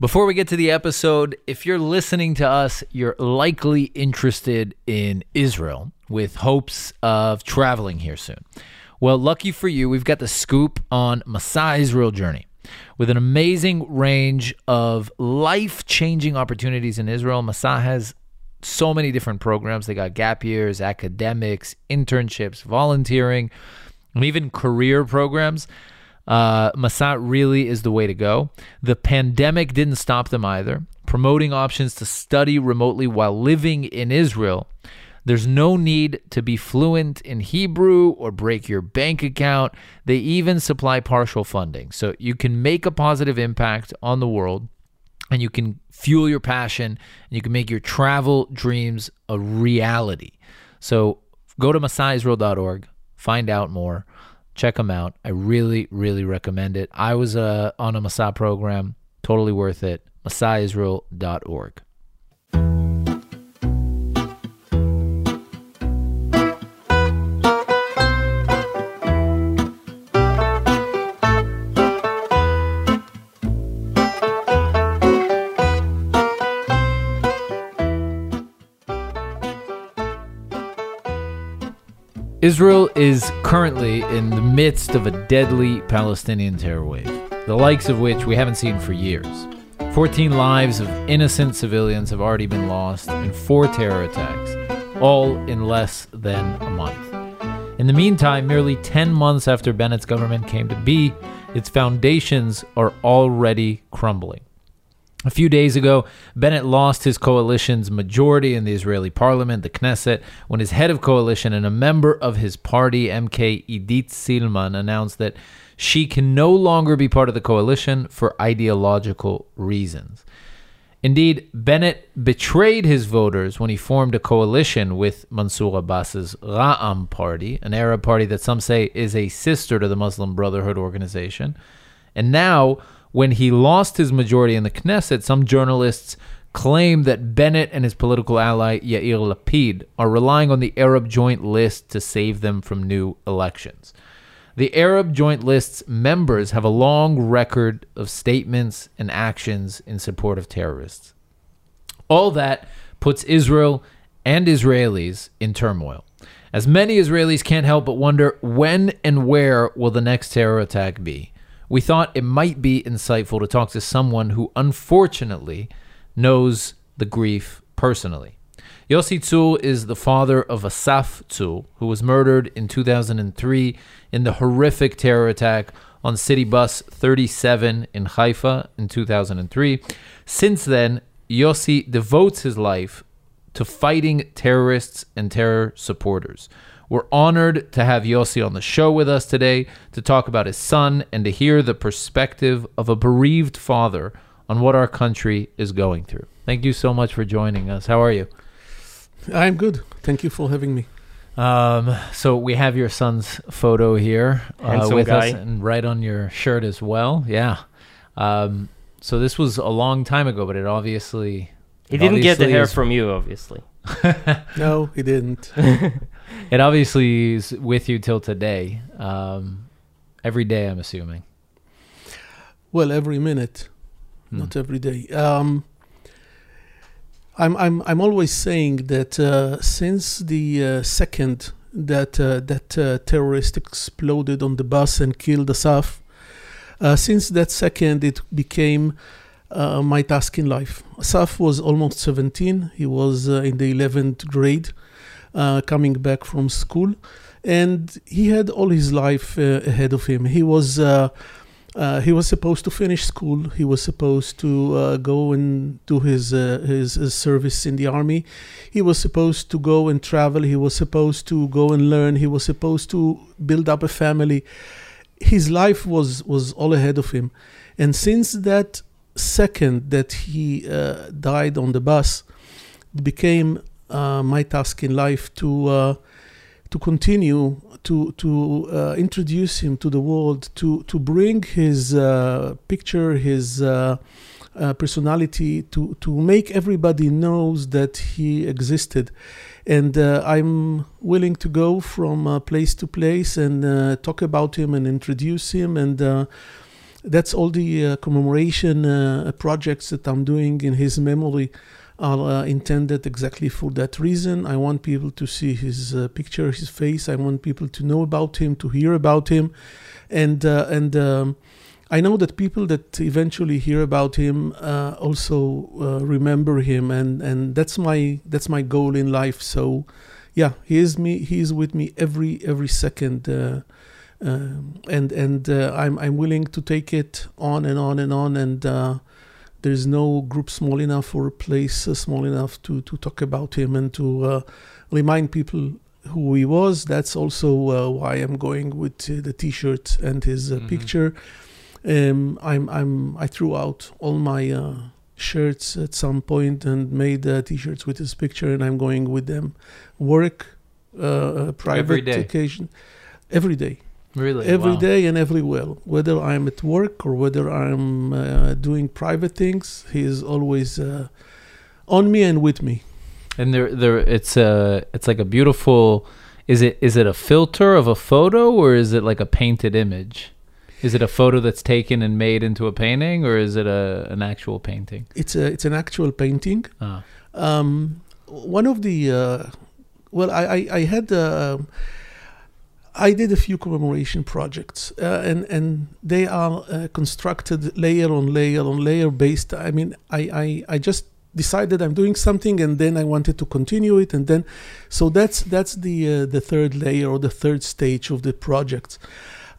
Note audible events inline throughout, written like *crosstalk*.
Before we get to the episode, if you're listening to us, you're likely interested in Israel with hopes of traveling here soon. Well, lucky for you, we've got the scoop on Masa Israel Journey. With an amazing range of life changing opportunities in Israel, Masa has so many different programs. They got gap years, academics, internships, volunteering, and even career programs uh, really is the way to go. The pandemic didn't stop them either. Promoting options to study remotely while living in Israel. There's no need to be fluent in Hebrew or break your bank account. They even supply partial funding. So you can make a positive impact on the world and you can fuel your passion and you can make your travel dreams a reality. So go to masaisrael.org, find out more. Check them out. I really, really recommend it. I was uh, on a Masa program. Totally worth it. MasaIsrael.org. Israel is currently in the midst of a deadly Palestinian terror wave, the likes of which we haven't seen for years. 14 lives of innocent civilians have already been lost in four terror attacks, all in less than a month. In the meantime, merely 10 months after Bennett's government came to be, its foundations are already crumbling. A few days ago, Bennett lost his coalition's majority in the Israeli parliament, the Knesset, when his head of coalition and a member of his party, MK Idit Silman, announced that she can no longer be part of the coalition for ideological reasons. Indeed, Bennett betrayed his voters when he formed a coalition with Mansour Abbas's Ra'am party, an Arab party that some say is a sister to the Muslim Brotherhood organization. And now, when he lost his majority in the Knesset, some journalists claim that Bennett and his political ally Yair Lapid are relying on the Arab Joint List to save them from new elections. The Arab Joint List's members have a long record of statements and actions in support of terrorists. All that puts Israel and Israelis in turmoil. As many Israelis can't help but wonder when and where will the next terror attack be? We thought it might be insightful to talk to someone who unfortunately knows the grief personally. Yossi Tzur is the father of Asaf Tzur, who was murdered in 2003 in the horrific terror attack on City Bus 37 in Haifa in 2003. Since then, Yossi devotes his life to fighting terrorists and terror supporters. We're honored to have Yossi on the show with us today to talk about his son and to hear the perspective of a bereaved father on what our country is going through. Thank you so much for joining us. How are you? I'm good. Thank you for having me. Um, so we have your son's photo here uh, with guy. us and right on your shirt as well. Yeah. Um, so this was a long time ago, but it obviously He it didn't get the hair is- from you, obviously. *laughs* No, he didn't. *laughs* It obviously is with you till today. Um, every day, I'm assuming. well, every minute, Hmm. not every day. Um, I'm I'm I'm always saying that uh, since the uh, second that uh, that uh, terrorist exploded on the bus and killed Asaf, uh, since that second it became uh, my task in life. Asaf was almost 17. He was uh, in the 11th grade, uh, coming back from school, and he had all his life uh, ahead of him. He was. Uh, uh, he was supposed to finish school. He was supposed to go and do his, his his service in the army. He was supposed to go and travel. He was supposed to go and learn. He was supposed to build up a family. His life was was all ahead of him, and since that second that he uh, died on the bus, became uh, my task in life to uh, to continue to to uh, introduce him to the world, to to bring his uh, picture, his uh, uh, personality, to to make everybody knows that he existed, and I'm willing to go from place to place and talk about him and introduce him and. That's all the commemoration projects that I'm doing in his memory are uh, intended exactly for that reason. I want people to see his uh, picture, his face. I want people to know about him, to hear about him, and uh, and um, I know that people that eventually hear about him uh, also uh, remember him, and and that's my that's my goal in life. So, yeah, he is me. He is with me every every second. Uh, um, and and I'm I'm willing to take it on and on and on and there's no group small enough or place uh, small enough to to talk about him and to uh, remind people who he was. That's also uh, why I'm going with uh, the T-shirt and his Mhm. picture. Um, I'm I'm I threw out all my shirts at some point and made T-shirts with his picture, and I'm going with them. Work, private Every occasion, every day Really? every Wow. day and everywhere whether i'm at work or whether i'm uh, doing private things he is always uh, on me and with me And there, there, it's a, it's like a beautiful. Is it, is it a filter of a photo, or is it like a painted image? Is it a photo that's taken and made into a painting, or is it a an actual painting? it's a it's an actual painting Ah, um, one of the uh, well i i, I had uh, I did a few commemoration projects, uh, and and they are uh, constructed layer on layer on layer based. I mean, I, I I just decided I'm doing something, and then I wanted to continue it, and then so that's that's the uh, the third layer or the third stage of the project.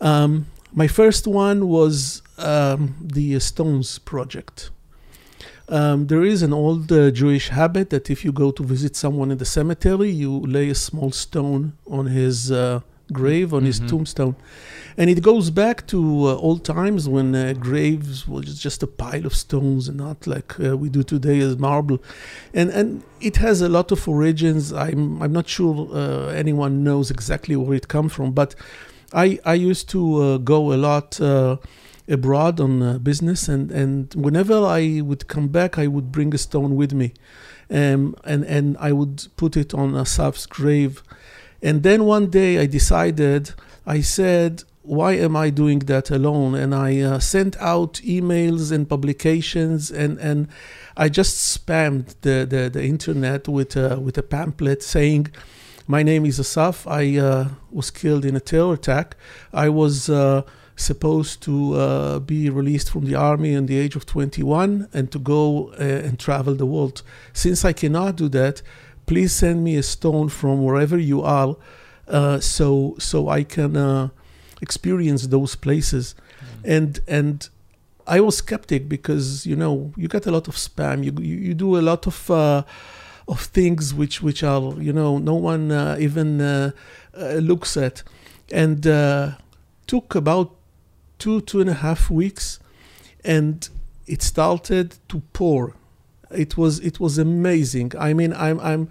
Um, my first one was um, the Stones project. Um, there is an old uh, Jewish habit that if you go to visit someone in the cemetery, you lay a small stone on his uh, grave, on his Mhm. tombstone. And it goes back to uh, old times when uh, graves was just a pile of stones and not like uh, we do today as marble. And and it has a lot of origins. I'm I'm not sure uh, anyone knows exactly where it comes from, but I I used to uh, go a lot uh, abroad on uh, business, and and whenever I would come back, I would bring a stone with me, um, and and I would put it on Asaf's grave, and then one day I decided. I said. Why am I doing that alone? And I uh, sent out emails and publications, and, and I just spammed the, the, the internet with a, with a pamphlet saying, my name is Asaf. I uh, was killed in a terror attack. I was uh, supposed to uh, be released from the army at the age of 21 and to go uh, and travel the world. Since I cannot do that, please send me a stone from wherever you are, uh, so so I can uh, experience those places. And and I was skeptic because you know you get a lot of spam. You you, you do a lot of uh, of things which which are you know no one uh, even uh, uh, looks at, and uh, took about two two and a half weeks, and it started to pour. It was it was amazing. I mean I'm I'm.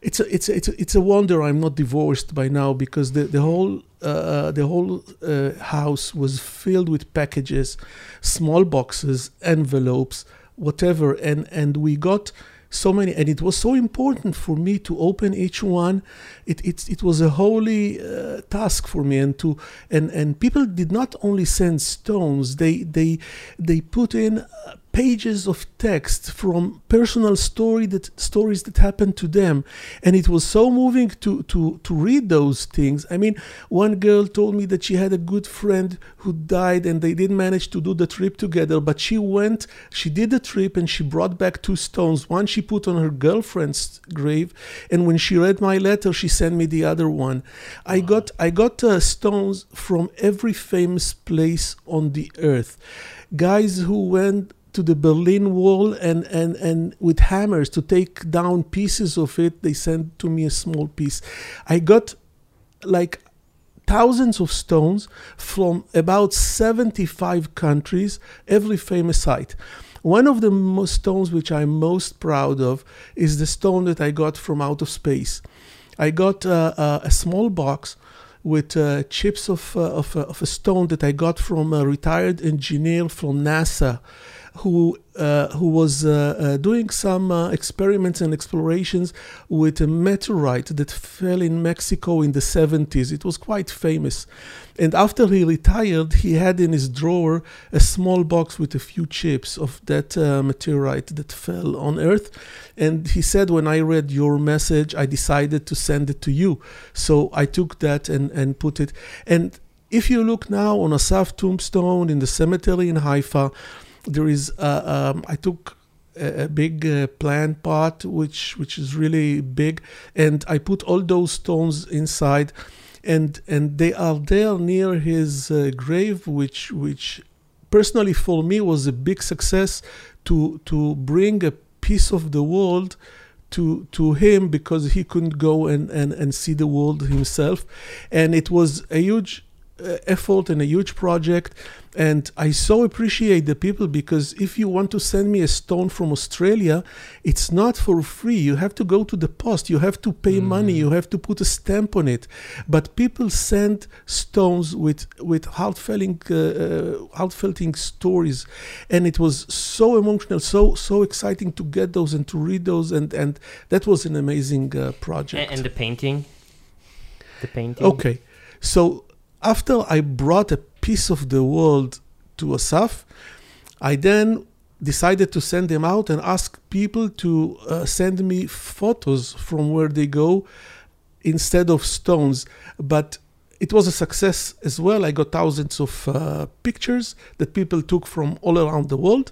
It's a, it's a, it's a, it's a wonder I'm not divorced by now because the the whole uh, the whole uh, house was filled with packages, small boxes, envelopes, whatever, and and we got so many, and it was so important for me to open each one. It it it was a holy uh, task for me, and to and and people did not only send stones; they they they put in. Pages of text from personal story that stories that happened to them. And it was so moving to to to read those things. I mean one girl told me that she had a good friend who died and they didn't manage to do the trip together but she went she did the trip and she brought back two stones. One she put on her girlfriend's grave and when she read my letter she sent me the other one. I got i got uh, stones from every famous place on the earth. Guys who went to the Berlin Wall and, and, and with hammers to take down pieces of it. They sent to me a small piece. I got like thousands of stones from about 75 countries, every famous site. One of the most stones which I'm most proud of is the stone that I got from out of space. I got uh, uh, a small box with uh, chips of, uh, of, uh, of a stone that I got from a retired engineer from NASA who uh, who was uh, uh, doing some uh, experiments and explorations with a meteorite that fell in Mexico in the 70s. It was quite famous. And after he retired, he had in his drawer a small box with a few chips of that uh, meteorite that fell on Earth. And he said, When I read your message, I decided to send it to you. So I took that and, and put it. And if you look now on Asaf tombstone in the cemetery in Haifa, there is uh, um, I took a, a big uh, plant pot which which is really big, and I put all those stones inside, and and they are there near his uh, grave, which which personally for me was a big success to to bring a piece of the world to to him because he couldn't go and, and, and see the world himself. And it was a huge effort and a huge project. And i so appreciate the people because if you want to send me a stone from australia it's not for free. You have to go to the post. You have to pay Mm. money. You have to put a stamp on it. But people send stones with with heartfelt uh, uh, heartfelting stories. And it was so emotional so so exciting to get those and to read those. And and that was an amazing uh, project. And, and the painting. The painting. Okay, so after I brought a piece of the world to Asaf, I then decided to send them out and ask people to uh, send me photos from where they go instead of stones. But it was a success as well. I got thousands of uh, pictures that people took from all around the world.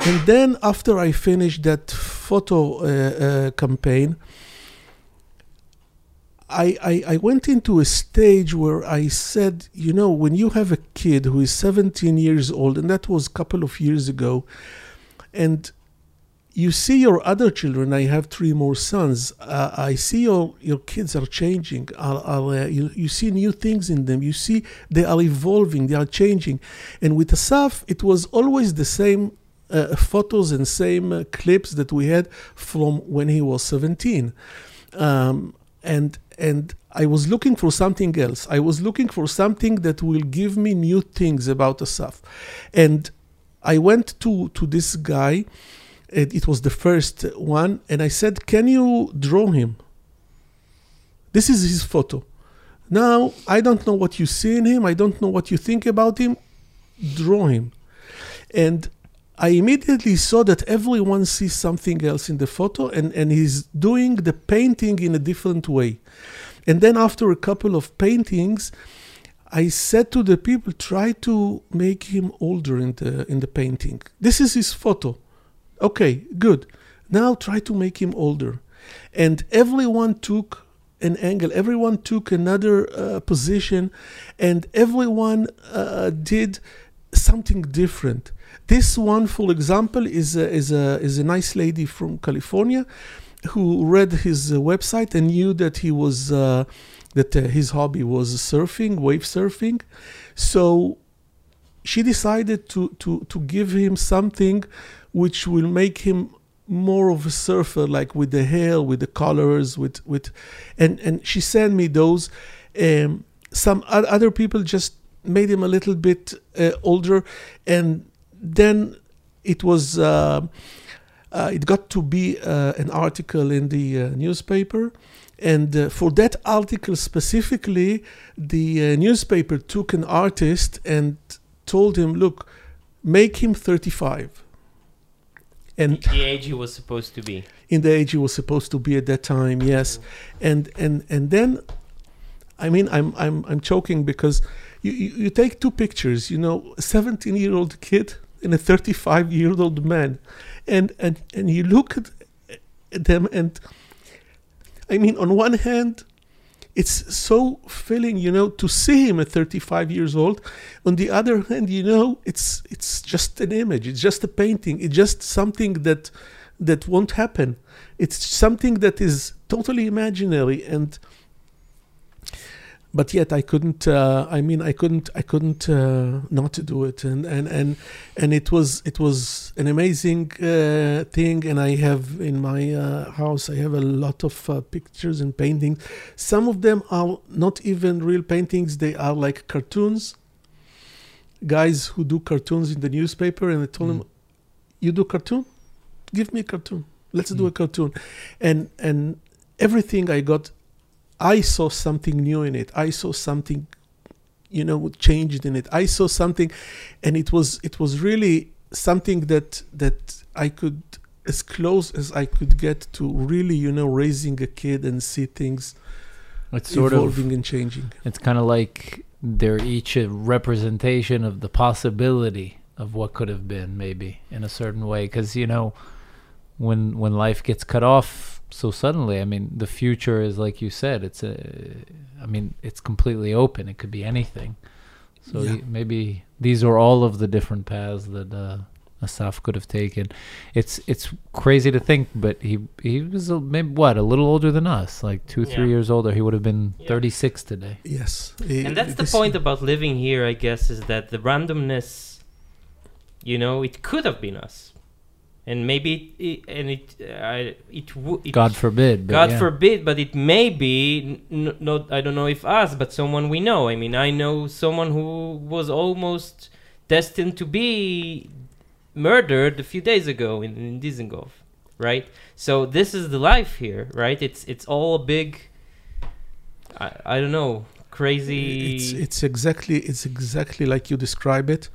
And then, after I finished that photo uh, uh, campaign, I, I, I went into a stage where I said, you know, when you have a kid who is 17 years old, and that was a couple of years ago, and you see your other children, I have three more sons, uh, I see your, your kids are changing, are, are, uh, you, you see new things in them, you see they are evolving, they are changing. And with Asaf, it was always the same uh, photos and same uh, clips that we had from when he was 17. Um, and and I was looking for something else. I was looking for something that will give me new things about Asaf. And I went to to this guy. and It was the first one, and I said, "Can you draw him?" This is his photo. Now I don't know what you see in him. I don't know what you think about him. Draw him, and I immediately saw that everyone sees something else in the photo and, and he's doing the painting in a different way. And then after a couple of paintings, I said to the people, try to make him older in the in the painting. This is his photo. Okay, good. Now try to make him older. And everyone took an angle, everyone took another uh, position, and everyone uh, did something different. This one, for example, is a, is a is a nice lady from California who read his uh, website and knew that he was uh, that uh, his hobby was surfing, wave surfing. So she decided to to to give him something which will make him more of a surfer, like with the hair, with the colors, with with, and and she sent me those. Um, some other people just made him a little bit uh, older, and then it was uh, uh, it got to be uh, an article in the uh, newspaper. And uh, for that article specifically the uh, newspaper took an artist and told him look make him 35 and The age he was supposed to be. in the age he was supposed to be at that time yes. And and and then i mean i'm i'm i'm choking because you you, you take two pictures you know a 17 year old kid and a 35 year old man. And and and you look at, at them and i mean on one hand it's so filling you know to see him at 35 years old. On the other hand you know it's it's just an image. It's just a painting. It's just something that that won't happen. It's something that is totally imaginary and but yet I couldn't. Uh, I mean, I couldn't. I couldn't uh, not do it, and and and and it was it was an amazing uh, thing. And I have in my uh, house, I have a lot of uh, pictures and paintings. Some of them are not even real paintings; they are like cartoons. Guys who do cartoons in the newspaper, and I told Mm. them, you do cartoon give me a cartoon let's do a Mm. cartoon and and everything i got i saw something new in it. I saw something you know changed in it. I saw something and it was it was really something that that i could as close as i could get to really you know raising a kid and see things It's sort of evolving and changing. It's kind of like they're each a representation of the possibility of what could have been, maybe in a certain way. Because you know, when when life gets cut off so suddenly, I mean, the future is like you said. It's a, I mean, it's completely open. It could be anything. So Yeah. y- maybe these are all of the different paths that uh, Asaf could have taken. It's it's crazy to think, but he he was a, maybe what a little older than us, like two three years older. He would have been Yeah. thirty six today. yes Eh, and that's the point about living here, I guess, is that the randomness, you know, it could have been us, and maybe it, and it, I, it would. God forbid. But God yeah. forbid, but it may be n- n- not. I don't know if us, but someone we know. I mean, I know someone who was almost destined to be murdered a few days ago in, in Dizengoff, right? So this is the life here, right? It's it's all a big. I, I don't know, crazy. It's it's exactly it's exactly like you describe it.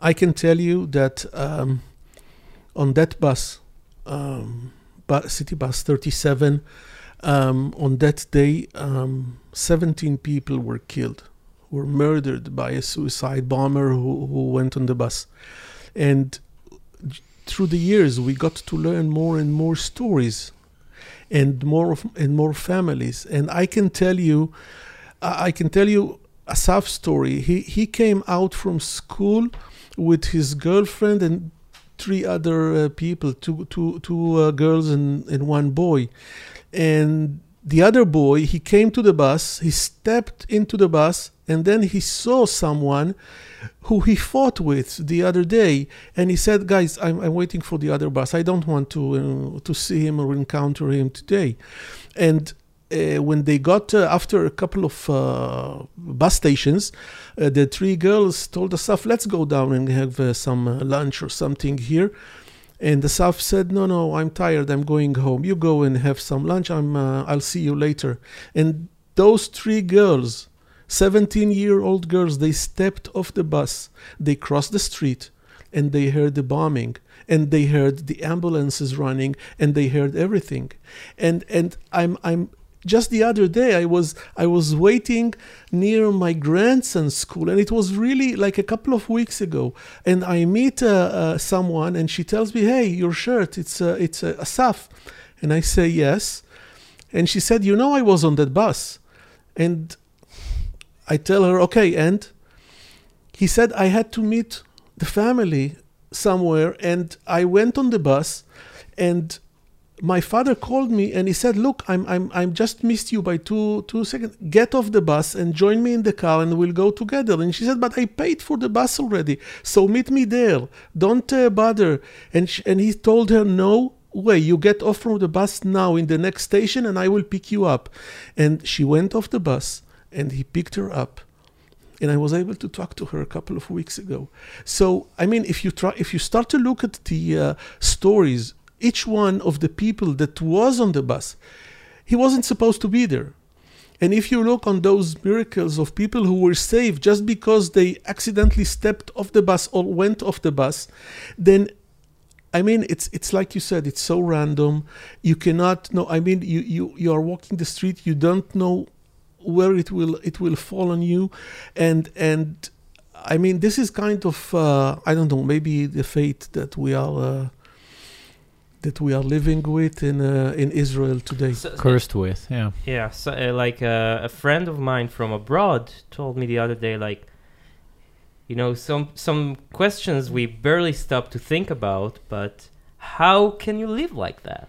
I can tell you that um, on that bus, um, city bus 37, um, on that day, um, 17 people were killed, were murdered by a suicide bomber who, who went on the bus, and through the years we got to learn more and more stories, and more of, and more families, and I can tell you. I can tell you Asaf's story. He he came out from school with his girlfriend and three other uh, people, two two two uh, girls and, and one boy. And the other boy, he came to the bus, he stepped into the bus, and then he saw someone who he fought with the other day, and he said, "Guys, I'm, I'm waiting for the other bus. I don't want to uh, to see him or encounter him today." And uh, when they got uh, after a couple of uh, bus stations, uh, the three girls told Asaf, "Let's go down and have uh, some lunch or something here." And Asaf said, "No, no, I'm tired. I'm going home. You go and have some lunch. I'm. Uh, I'll see you later." And those three girls, 17-year-old girls, they stepped off the bus. They crossed the street, and they heard the bombing, and they heard the ambulances running, and they heard everything. And and I'm I'm just the other day I was I was waiting near my grandson's school and it was really like a couple of weeks ago. And I meet uh, uh, someone and she tells me hey your shirt it's uh, it's uh, Asaf and I say yes. And she said you know I was on that bus. And I tell her okay and? He said I had to meet the family somewhere and I went on the bus and my father called me and he said, "Look, I'm I'm I'm just missed you by two two seconds. Get off the bus and join me in the car, and we'll go together." And she said, "But I paid for the bus already, so meet me there. Don't uh, bother." And sh- and he told her, "No." Way, you get off from the bus now in the next station, and I will pick you up. And she went off the bus, and he picked her up, and I was able to talk to her a couple of weeks ago. So, I mean, if you try, if you start to look at the uh, stories, each one of the people that was on the bus, he wasn't supposed to be there. And if you look on those miracles of people who were saved just because they accidentally stepped off the bus or went off the bus, then I mean it's it's like you said, it's so random. You cannot know I mean you, you, you are walking the street, you don't know where it will it will fall on you and and I mean this is kind of uh, I don't know, maybe the fate that we are uh, that we are living with in uh, in Israel today. So- Cursed with, yeah. Yeah, so, uh, like uh, a friend of mine from abroad told me the other day, like, you know, some some questions we barely stop to think about, but how can you live like that?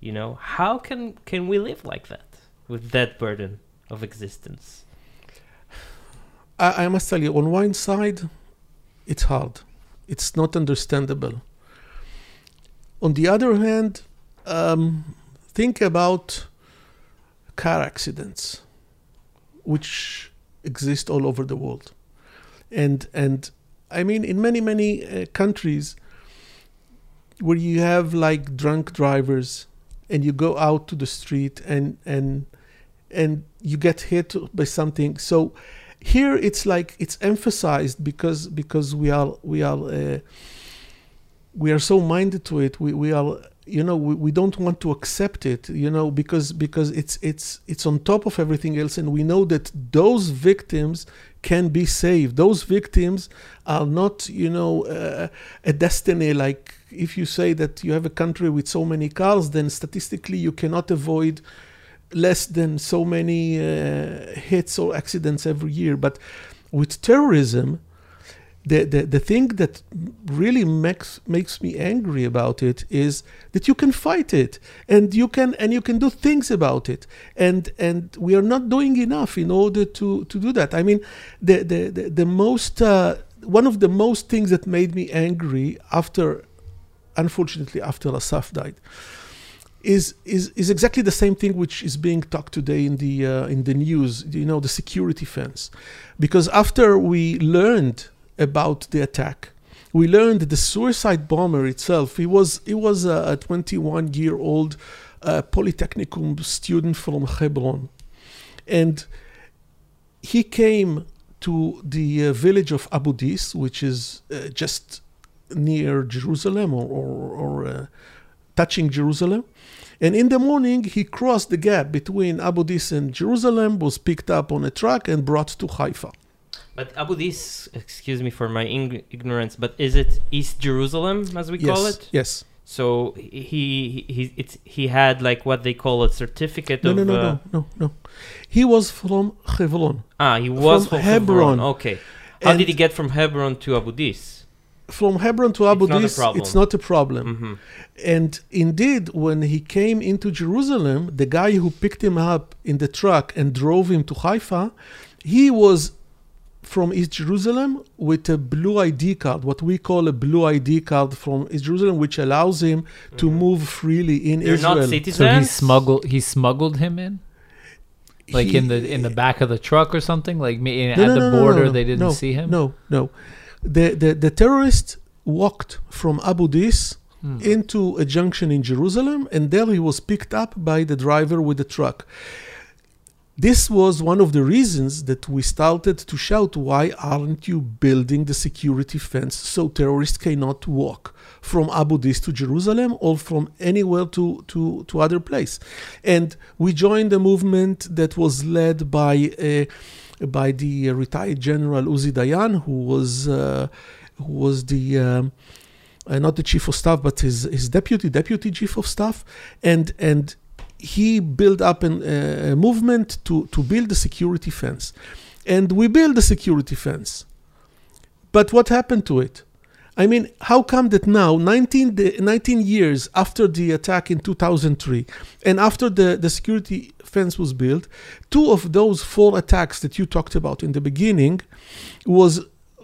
You know, how can can we live like that with that burden of existence? I, I must tell you, on one side, it's hard. It's not understandable. On the other hand, um, think about car accidents, which exist all over the world, and and I mean, in many many uh, countries, where you have like drunk drivers and you go out to the street and and and you get hit by something. So here it's like it's emphasized because because we are we are uh, we are so minded to it we, we are you know we, we don't want to accept it you know because because it's it's it's on top of everything else and we know that those victims can be saved. Those victims are not you know uh, a destiny like if you say that you have a country with so many cars then statistically you cannot avoid less than so many uh, hits or accidents every year. But with terrorism the, the, the thing that really makes makes me angry about it is that you can fight it and you can and you can do things about it. And and we are not doing enough in order to to do that. I mean the the the, the most uh, one of the most things that made me angry after unfortunately after asaf died is is is exactly the same thing which is being talked today in the uh, in the news you know the security fence. Because after we learned about the attack. We learned that the suicide bomber itself, he was, he was a 21 year old uh, Polytechnicum student from Hebron. And he came to the uh, village of Abu Dis, which is uh, just near Jerusalem or, or, or uh, touching Jerusalem. And in the morning, he crossed the gap between Abu Dis and Jerusalem, was picked up on a truck and brought to Haifa. But Abu Dis, excuse me for my ing- ignorance, but is it East Jerusalem as we yes, call it? Yes. So he he he it's he had like what they call a certificate No, of no, no, uh, no, no, no. He was from Hebron. ah he was From from Hebron. Hebron. Okay, how And did he get from Hebron to Abu Dis? From Hebron to Abu It's not a Dis, it's not a problem. hmm And indeed, when he came into Jerusalem, the guy who picked him up in the truck and drove him to Haifa, he was from East Jerusalem with a blue ID card, what we call a blue ID card from East Jerusalem, which allows him to move freely in Mm-hmm. They're Israel. not So he smuggled he smuggled him in, like He- in the in the back of the truck or something. Like me No, at no, the no, no, border, no, they didn't no, see him. No, no. The, the, the terrorist walked from Abu Dis Hmm. into a junction in Jerusalem, and there he was picked up by the driver with the truck. This was one of the reasons that we started to shout, Why aren't you building the security fence so terrorists cannot walk from Abu Dis to Jerusalem or from anywhere to, to, to other place? And we joined a movement that was led by, uh, by the retired General Uzi Dayan, who was, uh, who was the. Um, uh, not the chief of staff, but his, his deputy, deputy chief of staff, and and he built up an, uh, a movement to to build a security fence, and we built a security fence. But what happened to it? I mean, how come that now, 19, the- 19 years after the attack in 2003, and after the, the security fence was built, two of those four attacks that you talked about in the beginning was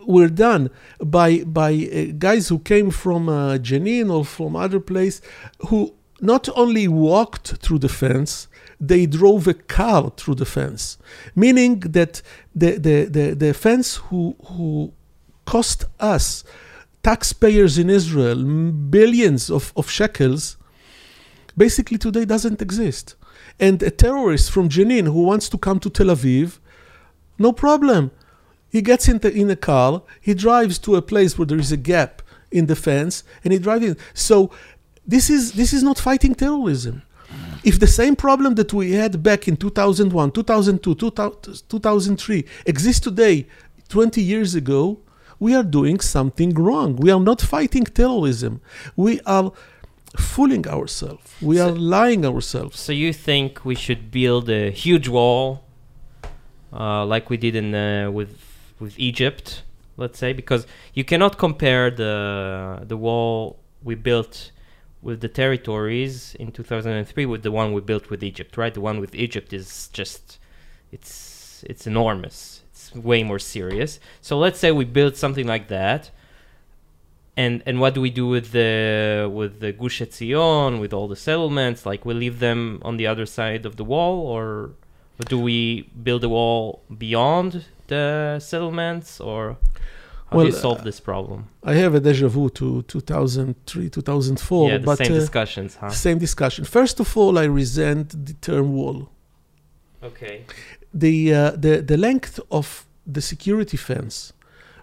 were done by by uh, guys who came from uh, Jenin or from other place who not only walked through the fence they drove a car through the fence. Meaning that the the the, the fence who who cost us taxpayers in Israel billions of, of shekels basically today doesn't exist. And a terrorist from Jenin who wants to come to Tel Aviv no problem. He gets in, the, in a car, he drives to a place where there is a gap in the fence, and he drives in. So this is this is not fighting terrorism. If the same problem that we had back in 2001, 2002, 2003 exists today, 20 years ago, we are doing something wrong. We are not fighting terrorism. We are fooling ourselves. We So- are lying ourselves. So you think we should build a huge wall, uh, like we did in uh, with with Egypt, let's say, because you cannot compare the the wall we built with the territories in 2003 with the one we built with Egypt, right? The one with Egypt is just it's it's enormous. It's way more serious. So let's say we build something like that. And and what do we do with the with the Gush Etzion, with all the settlements? Like we leave them on the other side of the wall, or, do we build a wall beyond the settlements? Or How do you solve this problem? I have a deja vu to 2003, 2004, yeah, the but same uh, discussions, huh? same discussion. First of all, I resent the term wall. Okay. The, uh, the, the length of the security fence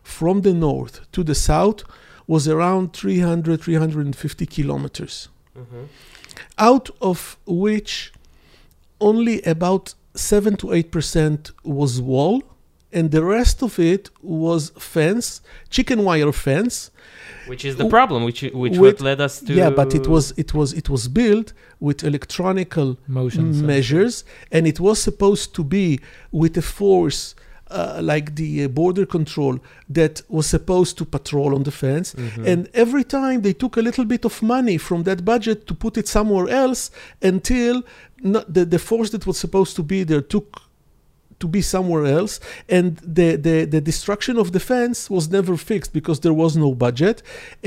from the north to the south was around 300, 350 kilometers, hmm out of which only about 7 to 8% was wall, and the rest of it was fence, chicken wire fence, Which is the W- problem, which which with- led us to yeah but it was it was it was built with electronical Motion sensor. measures and it was supposed to be with a force uh, like the uh, border control that was supposed to patrol on the fence Mhm. and every time they took a little bit of money from that budget to put it somewhere else until not the, the force that was supposed to be there took to be somewhere else and the, the, the destruction of the fence was never fixed because there was no budget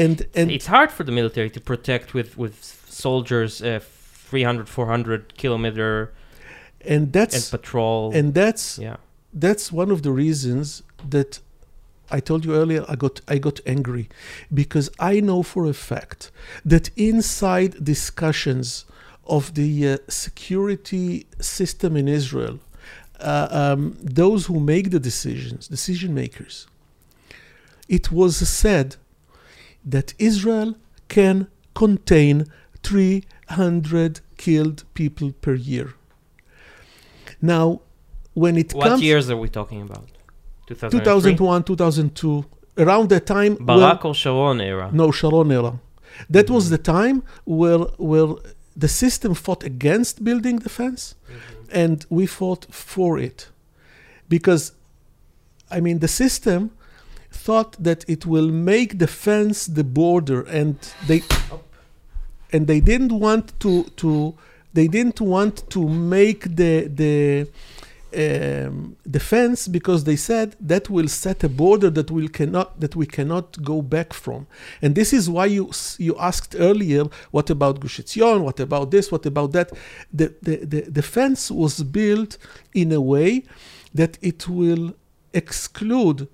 and and it's hard for the military to protect with with soldiers uh, 300 400 kilometer and and that's patrol. and that's yeah. that's one of the reasons that I told you earlier I got I got angry because I know for a fact that inside discussions of the uh, security system in Israel uh, um, those who make the decisions decision makers it was said that Israel can contain 300 killed people per year now when it comes. what comes years are we talking about 2003 2001, 2002, around that time. Barak or Sharon era no, Sharon era. That was the time where where the system fought against building the fence, and we fought for it, because, I mean, the system thought that it will make the fence the border, and they and they didn't want to to they didn't want to make the the um, the fence because they said that will set a border that will cannot that we cannot go back from, and this is why you you asked earlier, what about Gush Etzion? What about this? What about that? The, the the fence was built in a way that it will exclude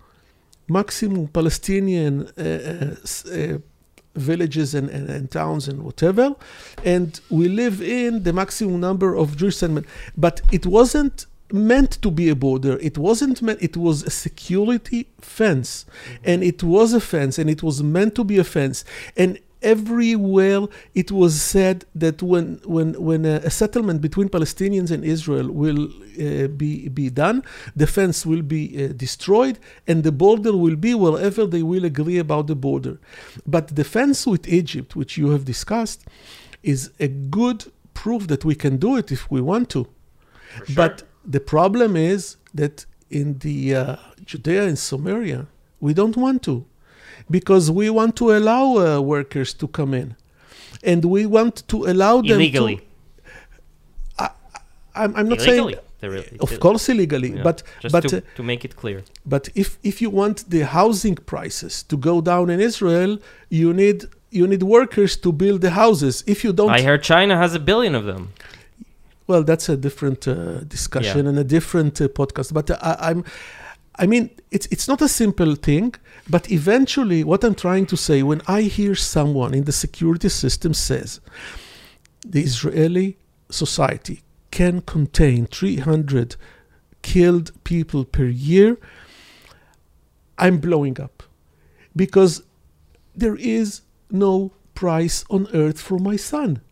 maximum Palestinian uh, uh, uh, villages and, and, and towns and whatever, and we live in the maximum number of Jewish settlement. But it wasn't meant to be a border. It wasn't meant. It was a security fence, and it was a fence, and it was meant to be a fence, and. Everywhere it was said that when when when a, a settlement between Palestinians and Israel will uh, be be done, the fence will be uh, destroyed, and the border will be wherever they will agree about the border. But the fence with Egypt, which you have discussed, is a good proof that we can do it if we want to. But the problem is that in the uh, Judea and Samaria, we don't want to, because we want to allow uh, workers to come in, and we want to allow them illegally. To, I'm, I'm not saying, illegally. Really- of course, illegally, yeah. but just but to, uh, to make it clear. but if if you want the housing prices to go down in Israel, you need you need workers to build the houses. If you don't, I heard China has a billion of them well, that's a different uh, discussion and a different uh, podcast. But uh, I, I'm, I mean, it's it's not a simple thing. But eventually, what I'm trying to say, when I hear someone in the security system says, the Israeli society can contain 300 killed people per year, I'm blowing up because there is no price on earth for my son.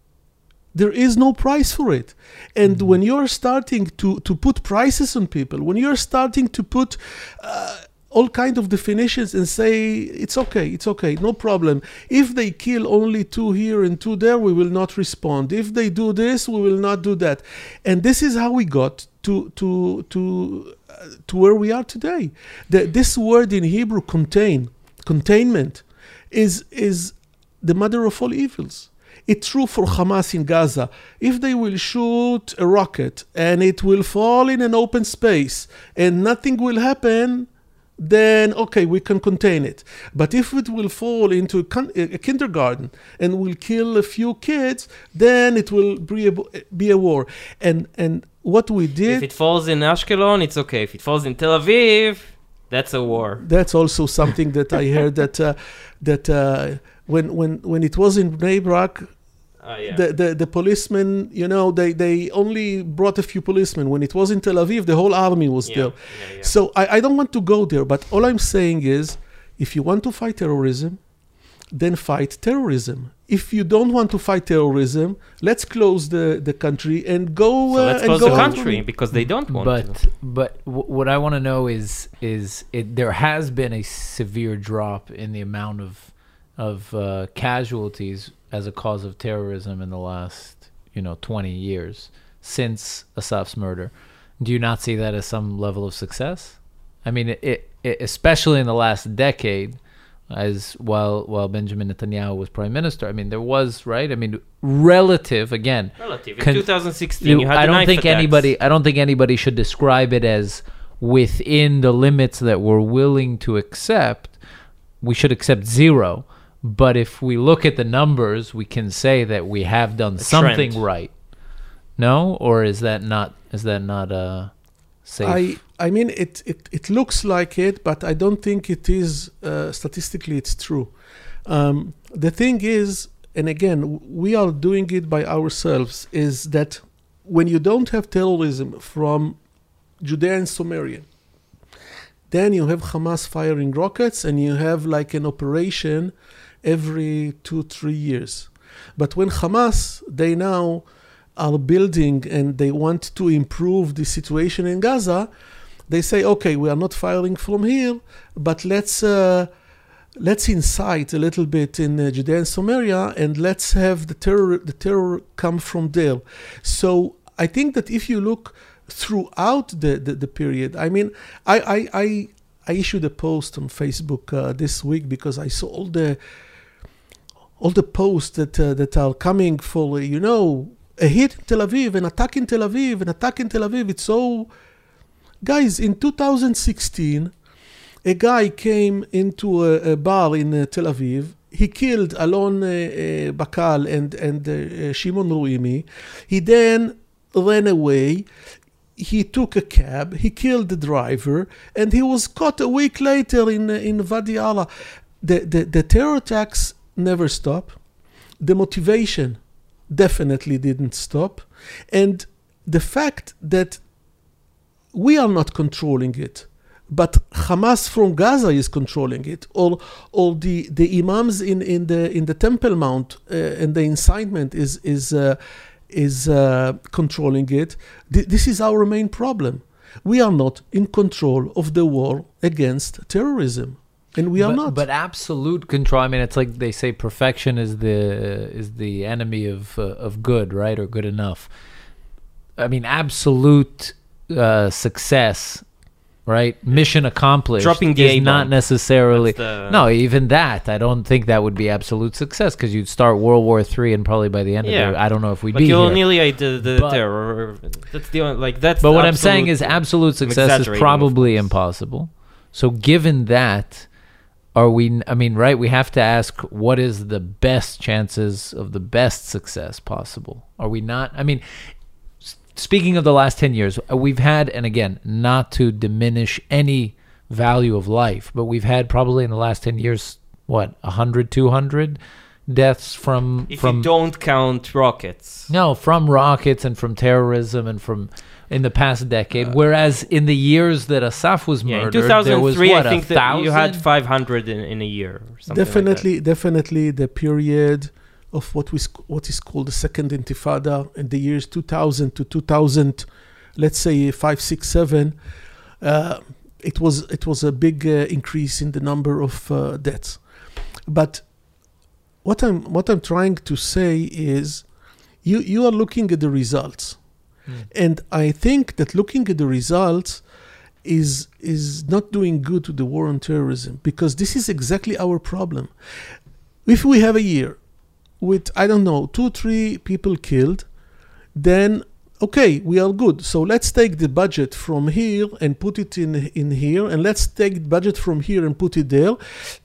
There is no price for it. And when you're starting to, to put prices on people, when you're starting to put uh, all kind of definitions and say it's okay, it's okay, no problem. If they kill only two here and two there, we will not respond. If they do this, we will not do that. And this is how we got to to to uh, to where we are today. The, this word in Hebrew, contain, containment, is is the mother of all evils. It's true for Hamas in Gaza. If they will shoot a rocket and it will fall in an open space and nothing will happen, then okay, we can contain it. But if it will fall into a, con- a kindergarten and will kill a few kids, then it will be a, be a war. And and what we did. if it falls in Ashkelon it's okay if it falls in Tel Aviv That's a war. That's also something that I heard that uh, that uh, when when when it was in Bnei Brak, Ah, yeah. the, the the policemen, you know, they they only brought a few policemen. When it was in Tel Aviv, the whole army was yeah, there. yeah, yeah. So I, I don't want to go there, but all I'm saying is, if you want to fight terrorism, then fight terrorism. If you don't want to fight terrorism, let's close the, the country and go. So uh, let's and close go the on. country because they don't want but to. but w- what I want to know is is it there has been a severe drop in the amount of of uh, casualties as a cause of terrorism in the last you know 20 years since Asaf's murder. Do you not see that as some level of success? I mean, it, it, especially in the last decade, as while while Benjamin Netanyahu was prime minister. I mean, there was right. I mean, relative again. Relative. In Con- 2016, You- you I don't think attacks. anybody. I don't think anybody should describe it as within the limits that we're willing to accept. We should accept zero. But if we look at the numbers, we can say that we have done something trend. right. No, or is that not? Is that not uh, safe? I I mean it, it it looks like it, but I don't think it is uh, statistically it's true. Um, the thing is, and again, we are doing it by ourselves. Is that when you don't have terrorism from Judea and Samaria, then you have Hamas firing rockets, and you have like an operation every two three years. But when Hamas, they now are building and they want to improve the situation in Gaza, they say, okay, we are not firing from here, but let's uh, let's incite a little bit in uh, Judea and Samaria, and let's have the terror the terror come from there. So I think that if you look throughout the the, the period, I mean, I I. I I issued a post on Facebook uh, this week because I saw all the all the posts that uh, that are coming for uh, you know a hit in Tel Aviv, an attack in Tel Aviv, an attack in Tel Aviv. It's so guys in 2016 a guy came into a, a bar in uh, Tel Aviv. He killed Alon uh, uh, Bakal and and uh, Shimon Ruimi. He then ran away. He took a cab. He killed the driver, and he was caught a week later in uh, in Wadi Ara. The, the the terror attacks never stop. The motivation definitely didn't stop, and the fact that we are not controlling it, but Hamas from Gaza is controlling it, or or the, the imams in, in the in the Temple Mount uh, and the incitement is is uh, is uh, controlling it. Th- this is our main problem. We are not in control of the war against terrorism, and we are but, not. But absolute control. I mean, it's like they say, perfection is the is the enemy of uh, of good, right, or good enough. I mean, absolute uh, success, right? Mission accomplished. Dropping the is not necessarily. The- No, even that, I don't think that would be absolute success because you'd start World War Three, and probably by the end Yeah. of it, I don't know if we'd But be you here. annihilate the, the But- terror. That's the only, like that's. But what I'm saying is absolute- absolute success is probably impossible. So given that, are we I mean, right, we have to ask what is the best chances of the best success possible? Are we not I mean speaking of the last 10 years, uh, we've had and again, not to diminish any value of life, but we've had probably in the last 10 years what, 100 200 deaths from If from you don't count rockets. no, from rockets and from terrorism and from in the past decade. Whereas in the years that Asaf was Yeah, in murdered, there was what I think that you had 500 in, in a year. Or something definitely, definitely, the period of what we sc- what is called the second Intifada in the years 2000 to 2000, let's say five, six, seven. Uh, it was it was a big uh, increase in the number of uh, deaths, but what I'm what I'm trying to say is, you you are looking at the results, Hmm. and I think that looking at the results is is not doing good to the war on terrorism because this is exactly our problem. If we have a year with I don't know two three people killed, then okay we are good. So let's take the budget from here and put it in in here, and let's take the budget from here and put it there,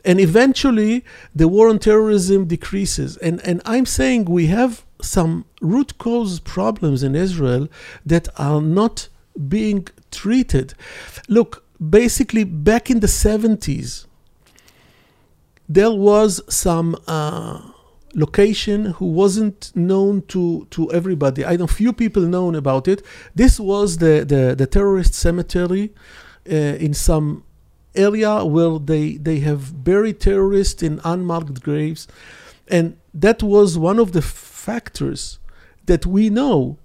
and eventually the war on terrorism decreases. And and I'm saying we have some root cause problems in Israel that are not being treated. Look, basically back in the 70s, there was some uh, location who wasn't known to, to everybody. I know few people known about it. This was the, the, the terrorist cemetery uh, in some area where they, they have buried terrorists in unmarked graves. And that was one of the factors that we know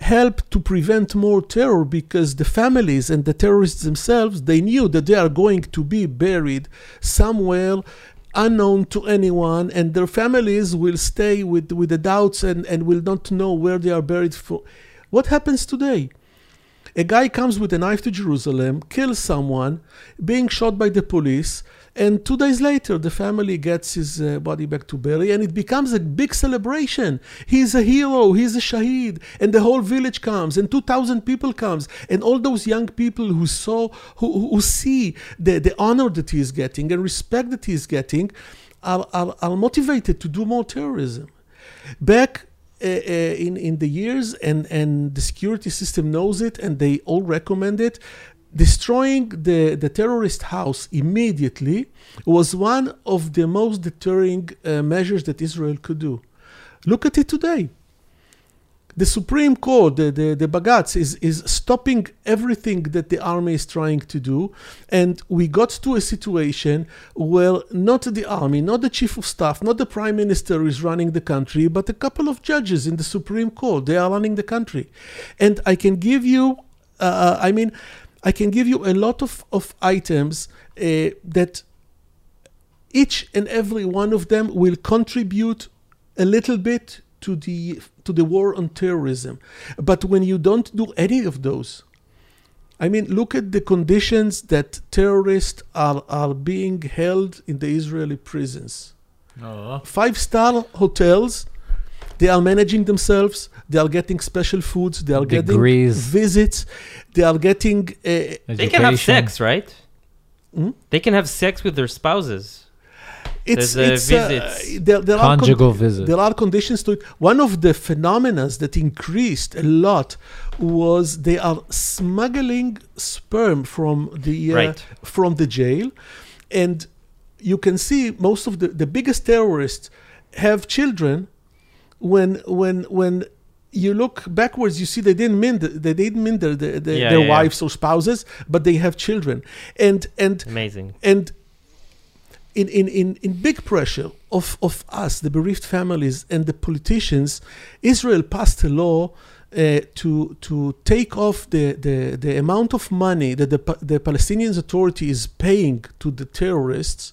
help to prevent more terror because the families and the terrorists themselves they knew that they are going to be buried somewhere unknown to anyone and their families will stay with with the doubts and and will not know where they are buried for what happens today? A guy comes with a knife to Jerusalem, kills someone, being shot by the police, and two days later, the family gets his uh, body back to bury, and it becomes a big celebration. He's a hero, he's a shaheed, and the whole village comes, and 2,000 people comes, and all those young people who saw, who, who see the, the honor that he is getting and respect that he is getting, are, are, are motivated to do more terrorism. Back uh, uh, in in the years and and the security system knows it and they all recommend it destroying the, the terrorist house immediately was one of the most deterring uh, measures that Israel could do. Look at it today. The Supreme Court, the, the, the Bagatz, is, is stopping everything that the army is trying to do. And we got to a situation where not the army, not the chief of staff, not the prime minister is running the country, but a couple of judges in the Supreme Court. They are running the country. And I can give you, uh, I mean, I can give you a lot of, of items uh, that each and every one of them will contribute a little bit to the to the war on terrorism. But when you don't do any of those, I mean, look at the conditions that terrorists are, are being held in the Israeli prisons. Oh. Five star hotels, they are managing themselves, they are getting special foods, they are Degrees. getting visits, they are getting. Uh, They can have sex, right? Hmm? They can have sex with their spouses. it's, There's, uh, it's, uh, visits. there, there are Conjugal visits. There are conditions to it. One of the phenomena that increased a lot was they are smuggling sperm from the uh, Right. from the jail, and you can see most of the the biggest terrorists have children. When when when you look backwards, you see they didn't mean the, they didn't mean their their, their, Yeah, their yeah, yeah. wives or spouses, but they have children, and and Amazing. and in, in, in, in big pressure of, of us, the bereaved families and the politicians, Israel passed a law uh, to, to take off the, the, the amount of money that the, the Palestinian Authority is paying to the terrorists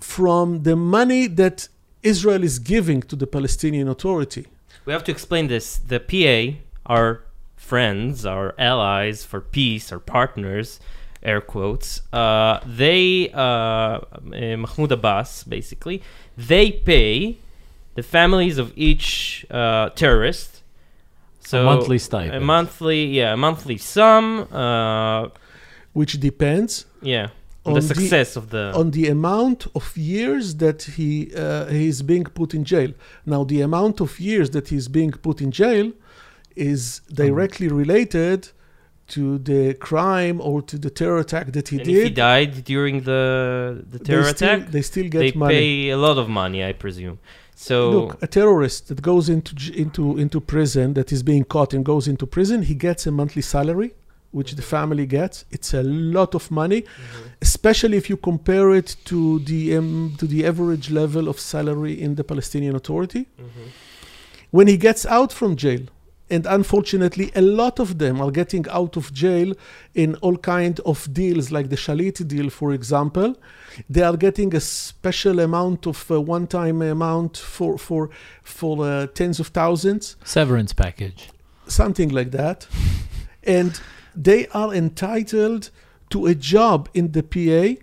from the money that Israel is giving to the Palestinian Authority. We have to explain this. The PA, our friends, our allies for peace, our partners, air quotes, uh, they, uh, uh, Mahmoud Abbas, basically, they pay the families of each uh, terrorist. So monthly stipend. a monthly, yeah, a monthly sum. Uh, which depends yeah, on the the- success of the. on the amount of years that he uh, he is being put in jail. Now, the amount of years that he's being put in jail is directly related to the crime or to the terror attack that he and did. if he died during the the terror they still, attack, they still get they money. pay a lot of money, I presume. So Look, a terrorist that goes into into into prison, that is being caught and goes into prison, he gets a monthly salary, which the family gets. It's a lot of money, especially if you compare it to the um, to the average level of salary in the Palestinian Authority. When he gets out from jail, and unfortunately, a lot of them are getting out of jail in all kind of deals, like the Shalit deal, for example. They are getting a special amount of uh, one-time amount for for for uh, tens of thousands, Severance package. something like that, and they are entitled to a job in the PA.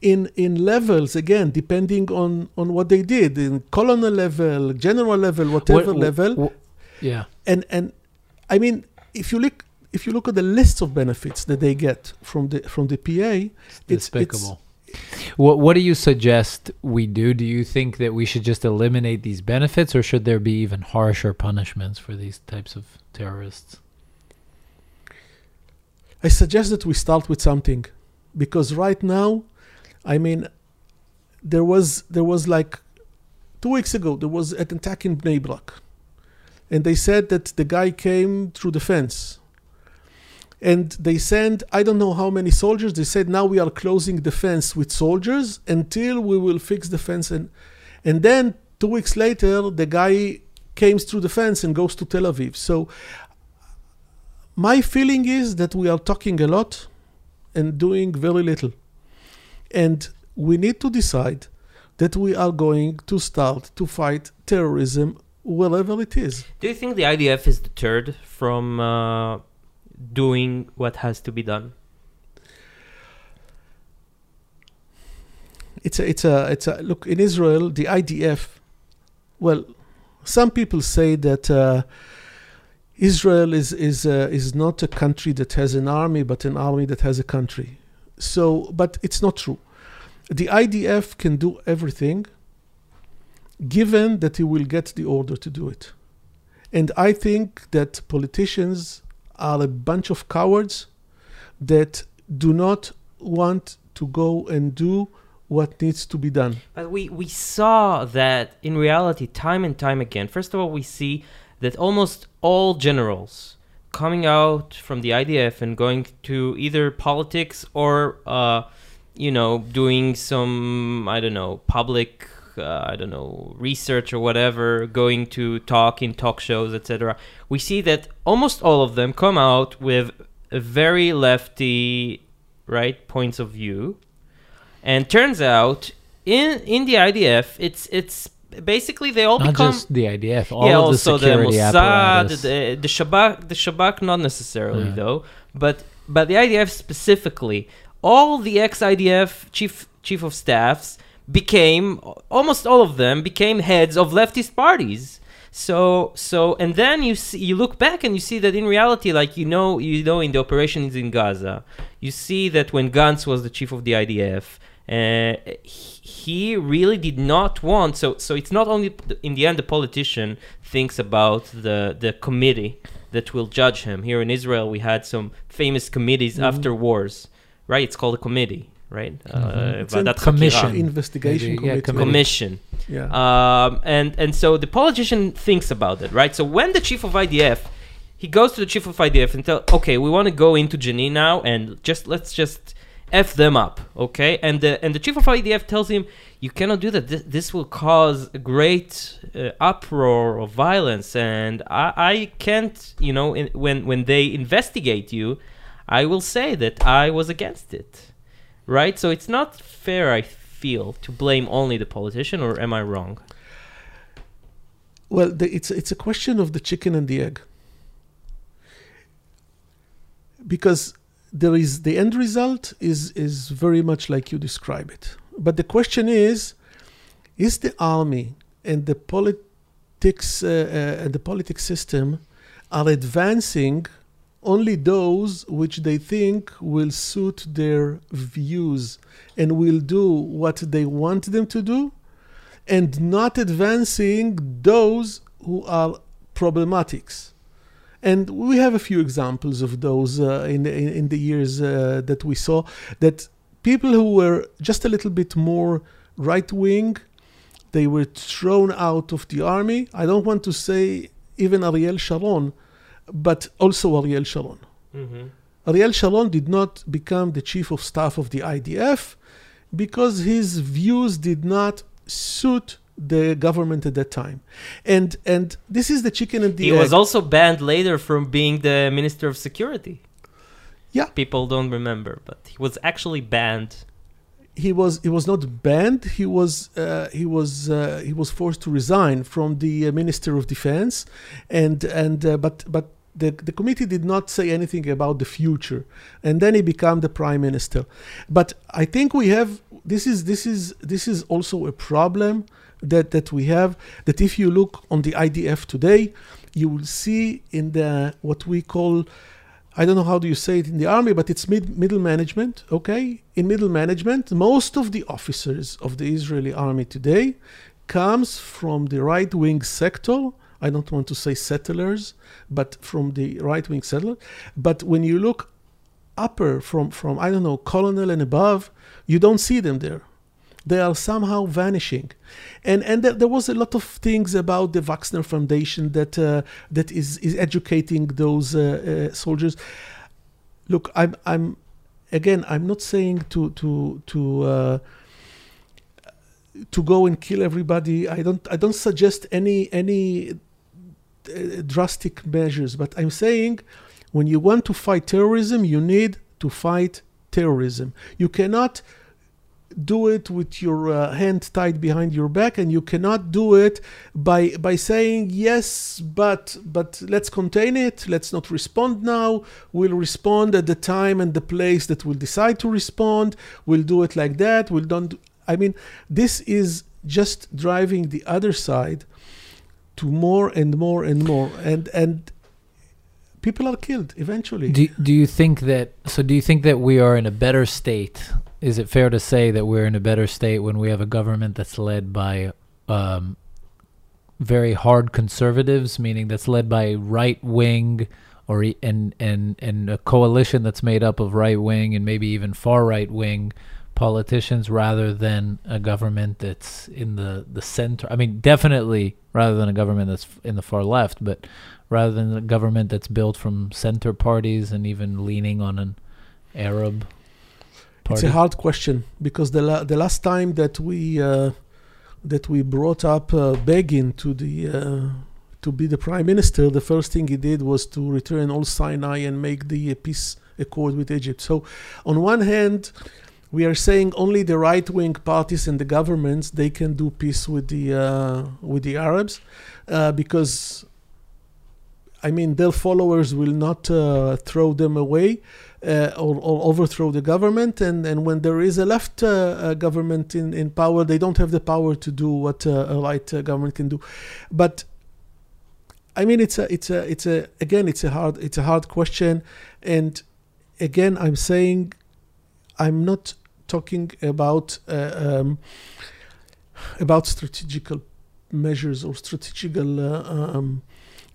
In, in levels again depending on, on what they did in colonel level general level whatever What- level wh- yeah. and and I mean, if you look if you look at the list of benefits that they get from the from the PA, it's despicable. what What do you suggest we do? Do you think that we should just eliminate these benefits, or should there be even harsher punishments for these types of terrorists? I suggest that we start with something, because right now, I mean, there was there was like two weeks ago there was an attack in Bnei Brak, and they said that the guy came through the fence, and they sent I don't know how many soldiers. They said now we are closing the fence with soldiers until we will fix the fence, and and then two weeks later the guy came through the fence and goes to Tel Aviv. So my feeling is that we are talking a lot and doing very little. And we need to decide that we are going to start to fight terrorism wherever it is. Do you think the IDF is deterred from uh, doing what has to be done? It's a, it's a, it's a look in Israel. The IDF, well, some people say that uh, Israel is is uh, is not a country that has an army, but an army that has a country. So, but it's not true. The IDF can do everything, given that he will get the order to do it. And I think that politicians are a bunch of cowards that do not want to go and do what needs to be done. But we, we saw that in reality, time and time again. First of all, we see that almost all generals coming out from the IDF and going to either politics or, uh, you know, doing some, I don't know, public, uh, I don't know, research or whatever, going to talk in talk shows, etc. We see that almost all of them come out with a very lefty, right, points of view and turns out in in the IDF, it's it's basically they all Not become just the IDF, all yeah, of the also the security Mossad, apparatus. the, the Shabak, the Shabak, not necessarily Yeah. though, but but the IDF specifically, all the ex-IDF chief chief of staffs became almost all of them became heads of leftist parties. So so and then you see, you look back and you see that in reality, like you know you know in the operations in Gaza, you see that when Gantz was the chief of the IDF, uh, he really did not want so so it's not only in the end the politician thinks about the the committee that will judge him here in israel we had some famous committees mm-hmm. after wars right it's called a committee right uh, mm-hmm. uh, that commission Hakira. investigation committee. yeah, commission yeah um, and and so the politician thinks about it right so when the chief of idf he goes to the chief of IDF and tell, okay, we want to go into Jenin now, and just let's just f them up, okay? And the and the chief of IDF tells him, you cannot do that. This, this will cause a great uh, uproar of violence, and I, I can't, you know, in, when when they investigate you, I will say that I was against it, right? So it's not fair, I feel, to blame only the politician, or am I wrong? Well, the, it's it's a question of the chicken and the egg. Because there is the end result is is very much like you describe it. But the question is, is the army and the politics uh, uh, and the politics system are advancing only those which they think will suit their views and will do what they want them to do and not advancing those who are problematics. And we have a few examples of those uh, in, in in the years uh, that we saw that people who were just a little bit more right wing, they were thrown out of the army. I don't want to say even Ariel Sharon, but also Ariel Sharon. Mm-hmm. Ariel Sharon did not become the chief of staff of the IDF because his views did not suit the government at that time. And and this is the chicken and the He egg. was also banned later from being the minister of security. Yeah. People don't remember, but he was actually banned. he was he was not banned. He was uh, he was uh, he was forced to resign from the uh, Minister of Defense, and and uh, but but the the committee did not say anything about the future, and then he became the prime minister. But I think we have this is this is this is also a problem that that we have that if you look on the IDF today, you will see in the what we call I don't know how do you say it in the army, but it's mid, middle management. Okay, in middle management, most of the officers of the Israeli army today comes from the right wing sector. I don't want to say settlers, but from the right wing settler. But when you look upper from from I don't know colonel and above, you don't see them there. They are somehow vanishing, and and there, there was a lot of things about the Wexner Foundation that uh, that is is educating those uh, uh, soldiers. Look, I'm I'm again I'm not saying to to to. Uh, to go and kill everybody. I don't. I don't suggest any any uh, drastic measures, but I'm saying when you want to fight terrorism, you need to fight terrorism. You cannot do it with your uh, hand tied behind your back and you cannot do it by by saying yes but but let's contain it. Let's not respond now. We'll respond at the time and the place that we'll decide to respond. We'll do it like that. We'll don't i mean this is just driving the other side to more and more and more and and people are killed eventually. Do, do you think that so do you think that we are in a better state is it fair to say that we're in a better state when we have a government that's led by um, very hard conservatives meaning that's led by right wing or and and and a coalition that's made up of right wing and maybe even far right wing politicians rather than a government that's in the the center i mean definitely rather than a government that's in the far left but rather than a government that's built from center parties and even leaning on an Arab It's a hard question because the la- the last time that we uh, that we brought up uh, Begin to the uh, to be the prime minister, the first thing he did was to return all Sinai and make the uh, peace accord with Egypt. So, on one hand, we are saying only the right wing parties and the governments they can do peace with the uh, with the Arabs uh, because. I mean, their followers will not uh, throw them away uh, or, or overthrow the government. And, and when there is a left uh, uh, government in, in power, they don't have the power to do what uh, a right uh, government can do. But I mean, it's a, it's a, it's a, again, it's a hard, it's a hard question. And again, I'm saying, I'm not talking about um, about strategical measures or strategical um,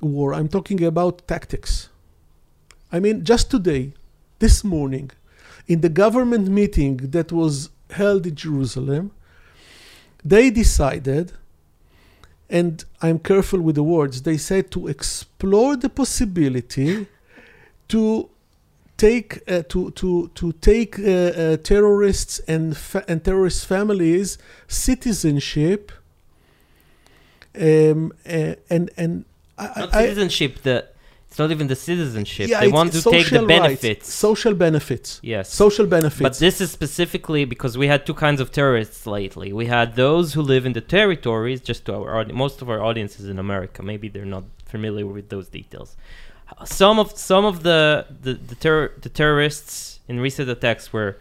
war. I'm talking about tactics. I mean, just today, this morning, in the government meeting that was held in Jerusalem, they decided, and I'm careful with the words, they said to explore the possibility to take uh, to to to take uh, uh, terrorists and fa- and terrorist families citizenship um, uh, and and I, Not I, citizenship. The it's not even the citizenship. yeah, they want to take the social rights, benefits. social benefits yes. social benefits But this is specifically because we had two kinds of terrorists lately. We had those who live in the territories, just to our most of our audiences in America. Maybe they're not familiar with those details. Some of some of the the the, terror, the terrorists in recent attacks were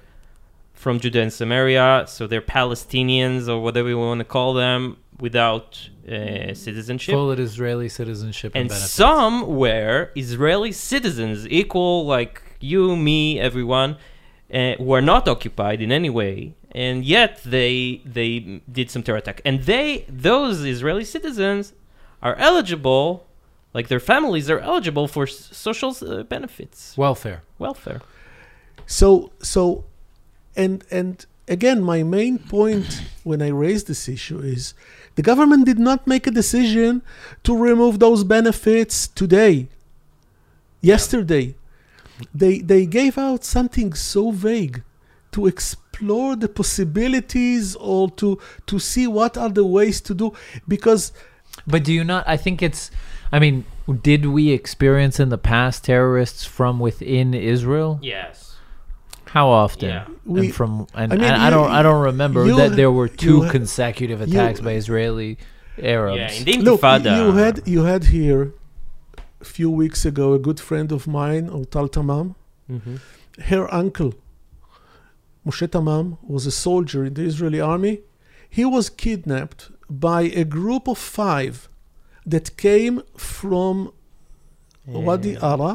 from Judea and Samaria, so they're Palestinians or whatever you want to call them, without uh, citizenship full Israeli citizenship and, and benefits. some were Israeli citizens, equal like you, me, everyone, uh, who are not occupied in any way, and yet they they did some terror attack, and they those Israeli citizens are eligible, like their families are eligible for s- social uh, benefits, welfare. welfare. So so and and again my main point when I raise this issue is the government did not make a decision to remove those benefits today. Yesterday. They they gave out something so vague to explore the possibilities or to to see what are the ways to do because But do you not? I think it's. I mean, did we experience in the past terrorists from within Israel? Yes. How often? Yeah. We- and from and, I mean, and I don't I don't remember you- that there were two you- consecutive you- attacks by Israeli Arabs. Yeah, in the Look, you had you had here a few weeks ago a good friend of mine, Ortal Tamam. Mhm. Her uncle, Moshe Tamam, was a soldier in the Israeli army. He was kidnapped by a group of five that came from Wadi Ara,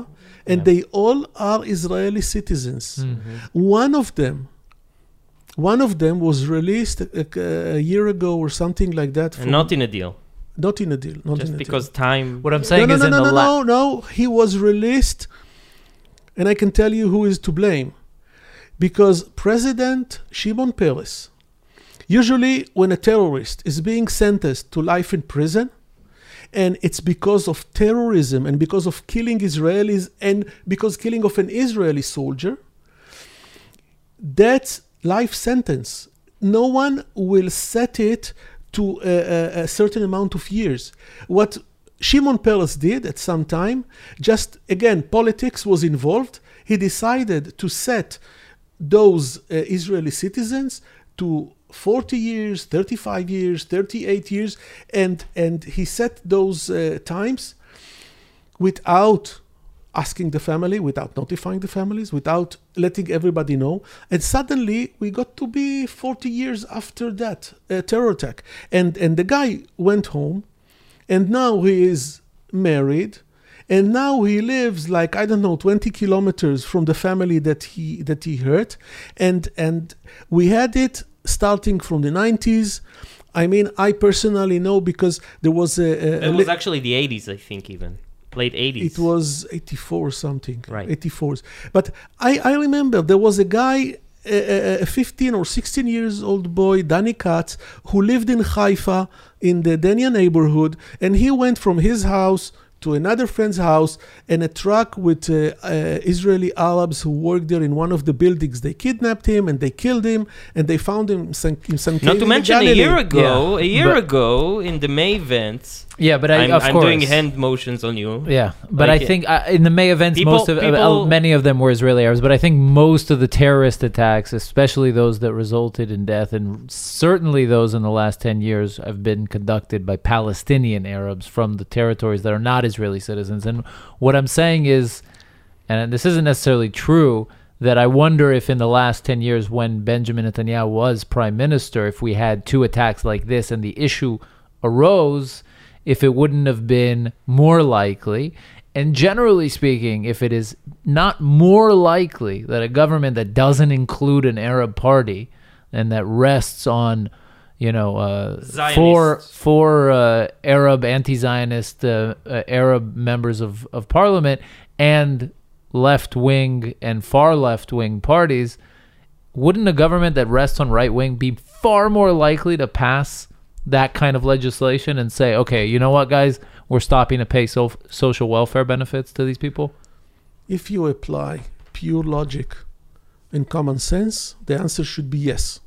and Yeah. they all are Israeli citizens. Mhm. One of them, one of them was released a, a year ago or something like that. And from- not in a deal, not in a deal. Not just in a because time. What I'm saying no, is no, in no, the no, la- no, no. He was released And I can tell you who is to blame. Because President Shimon Peres, usually when a terrorist is being sentenced to life in prison, and it's because of terrorism and because of killing Israelis and because killing of an Israeli soldier, that's life sentence. No one will set it to a, a, certain amount of years. What Shimon Peres did at some time, just again, politics was involved. He decided to set those uh, Israeli citizens to 40 years, 35 years, 38 years, and, and he set those uh, times without asking the family, without notifying the families, without letting everybody know. And suddenly we got to be 40 years after that uh, terror attack. And, and the guy went home, and now he is married. And now he lives like I don't know 20 kilometers from the family that he that he hurt, and and we had it starting from the 90s. I mean, I personally know because there was a. a, It was actually the 80s, I think, even late 80s. it was 84 something. Right. 84s. But I, I remember there was a guy, a, a- a 15 or 16 years old boy, Danny Katz, who lived in Haifa in the Dania neighborhood, and he went from his house to another friend's house and a truck with uh, uh, Israeli Arabs who worked there in one of the buildings. They kidnapped him and they killed him and they found him in some, in some Not cave to in mention a year ago, Yeah, a year but- ago in the May events. Yeah, but I, I'm, of I'm course. doing hand motions on you. Yeah, but Like, I think uh, in the May events, people- most of uh, many of them were Israeli Arabs. But I think most of the terrorist attacks, especially those that resulted in death, and certainly those in the last ten years, have been conducted by Palestinian Arabs from the territories that are not Israeli citizens. And what I'm saying is, and this isn't necessarily true, that I wonder if in the last 10 years when Benjamin Netanyahu was prime minister, if we had two attacks like this and the issue arose, if it wouldn't have been more likely. And generally speaking, if it is not more likely that a government that doesn't include an Arab party and that rests on, you know, uh, four four uh, Arab anti-Zionist uh, uh, Arab members of, of parliament and left wing and far left wing parties, wouldn't a government that rests on right wing be far more likely to pass that kind of legislation and say, okay, you know what, guys, we're stopping to pay so- social welfare benefits to these people? If you apply pure logic and common sense, the answer should be yes.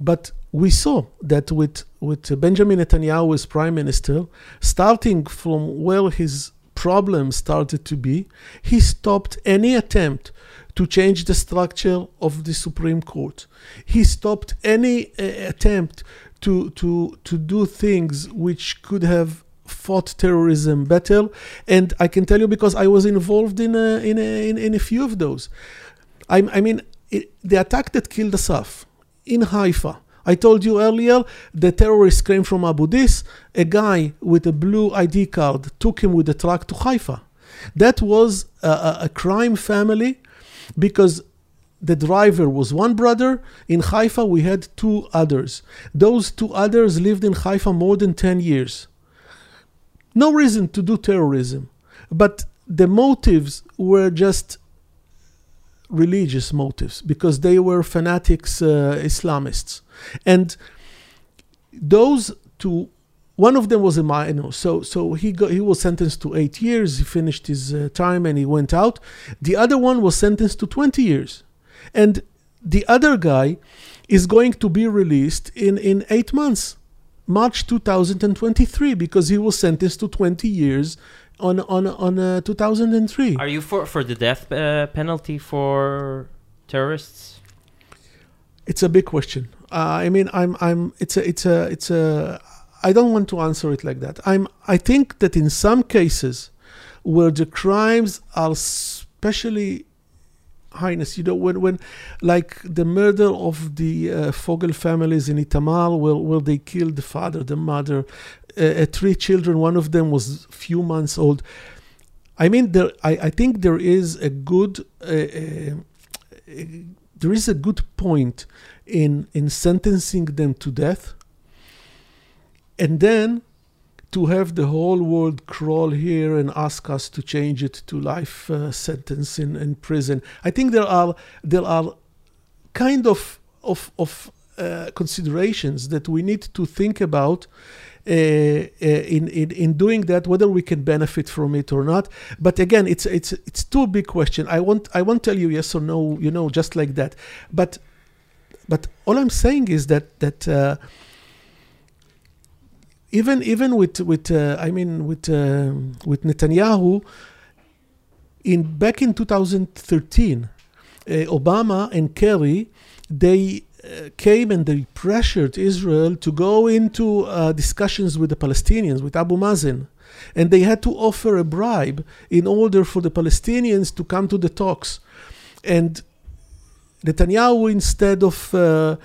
But we saw that with, with Benjamin Netanyahu as prime minister, starting from where his problem started to be, he stopped any attempt to change the structure of the Supreme Court. He stopped any uh, attempt to, to, to do things which could have fought terrorism better. And I can tell you because I was involved in a, in a, in, in a few of those. I, I mean, it, the attack that killed Asaf in Haifa. I told you earlier the terrorists came from Abu Dis. A guy with a blue ID card took him with a truck to Haifa. That was a, a crime family because the driver was one brother. In Haifa, we had two others. Those two others lived in Haifa more than 10 years. No reason to do terrorism, but the motives were just religious motives because they were fanatics uh, Islamists. And those two one of them was a minor so so he got he was sentenced to 8 years he finished his uh, time and he went out the other one was sentenced to 20 years and the other guy is going to be released in in 8 months March 2023 because he was sentenced to 20 years on on on uh, 2003 Are you for for the death uh, penalty for terrorists? It's a big question. Uh, I mean, I'm, I'm. It's a, it's a, it's a. I don't want to answer it like that. I'm. I think that in some cases, where the crimes are especially highness, you know, when, when, like the murder of the uh, Fogel families in Itamar, where, where they killed the father, the mother, uh, uh, three children. One of them was few months old. I mean, there. I, I think there is a good. Uh, uh, there is a good point in in sentencing them to death and then to have the whole world crawl here and ask us to change it to life uh, sentence in, in prison. I think there are there are kind of of of uh, considerations that we need to think about uh, uh, in, in in doing that, whether we can benefit from it or not. But again, it's it's it's too big question. I won't I won't tell you yes or no, you know, just like that. But but all I'm saying is that that. Even even with with uh, I mean with uh, with Netanyahu in back in 2013 uh, Obama and Kerry they uh, came and they pressured Israel to go into uh, discussions with the Palestinians with Abu Mazen. And they had to offer a bribe in order for the Palestinians to come to the talks. And Netanyahu instead of uh,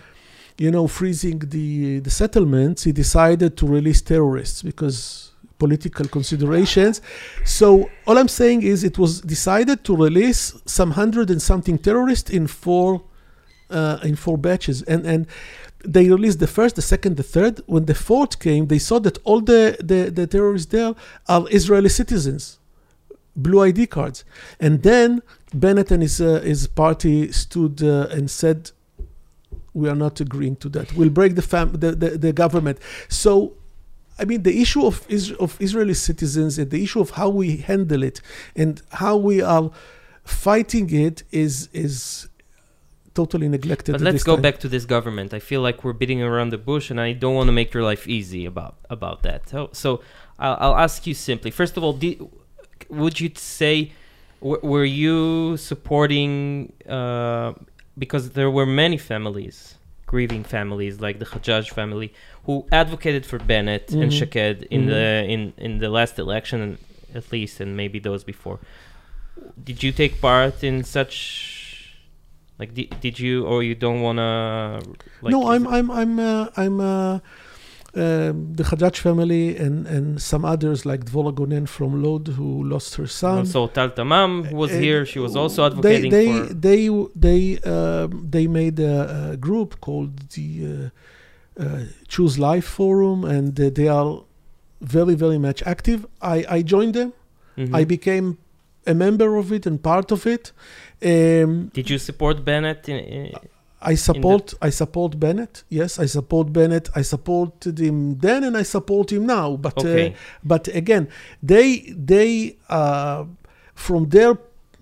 you know, freezing the the settlements, he decided to release terrorists because political considerations. So all I'm saying is it was decided to release some hundred and something terrorists in four uh, in four batches, and and they released the first, the second, the third. When the fourth came, they saw that all the the, the terrorists there are Israeli citizens, blue ID cards, and then Bennett and his uh, his party stood uh, and said we are not agreeing to that. We'll break the, fam- the, the, the government. So, I mean, the issue of, Is- of Israeli citizens and the issue of how we handle it and how we are fighting it is is totally neglected. But let's go time. back to this government. I feel like we're beating around the bush, and I don't want to make your life easy about about that. So, so I'll, I'll ask you simply. First of all, would you say were you supporting? Uh, because there were many families, grieving families like the Hajjaj family, who advocated for Bennett and Mhm. Shaked in Mhm. the in in the last election, at least, and maybe those before. Did you take part in such? Like, did, did you or you don't wanna? Like, no, I'm I'm I'm uh, I'm uh, um, the Hajjaj family and and some others like Dvora Gonen from Lod who lost her son. Also, Tal Tamam who was Uh, here. She was also they advocating they for. they they um, they made a, a group called the uh, uh, Choose Life Forum, and uh, they are very very much active. I I joined them. Mhm. I became a member of it and part of it. Um, Did you support Bennett? In, in, I support I support Bennett. Yes, I support Bennett. I supported him then, and I support him now. But uh, but again, they they uh, from their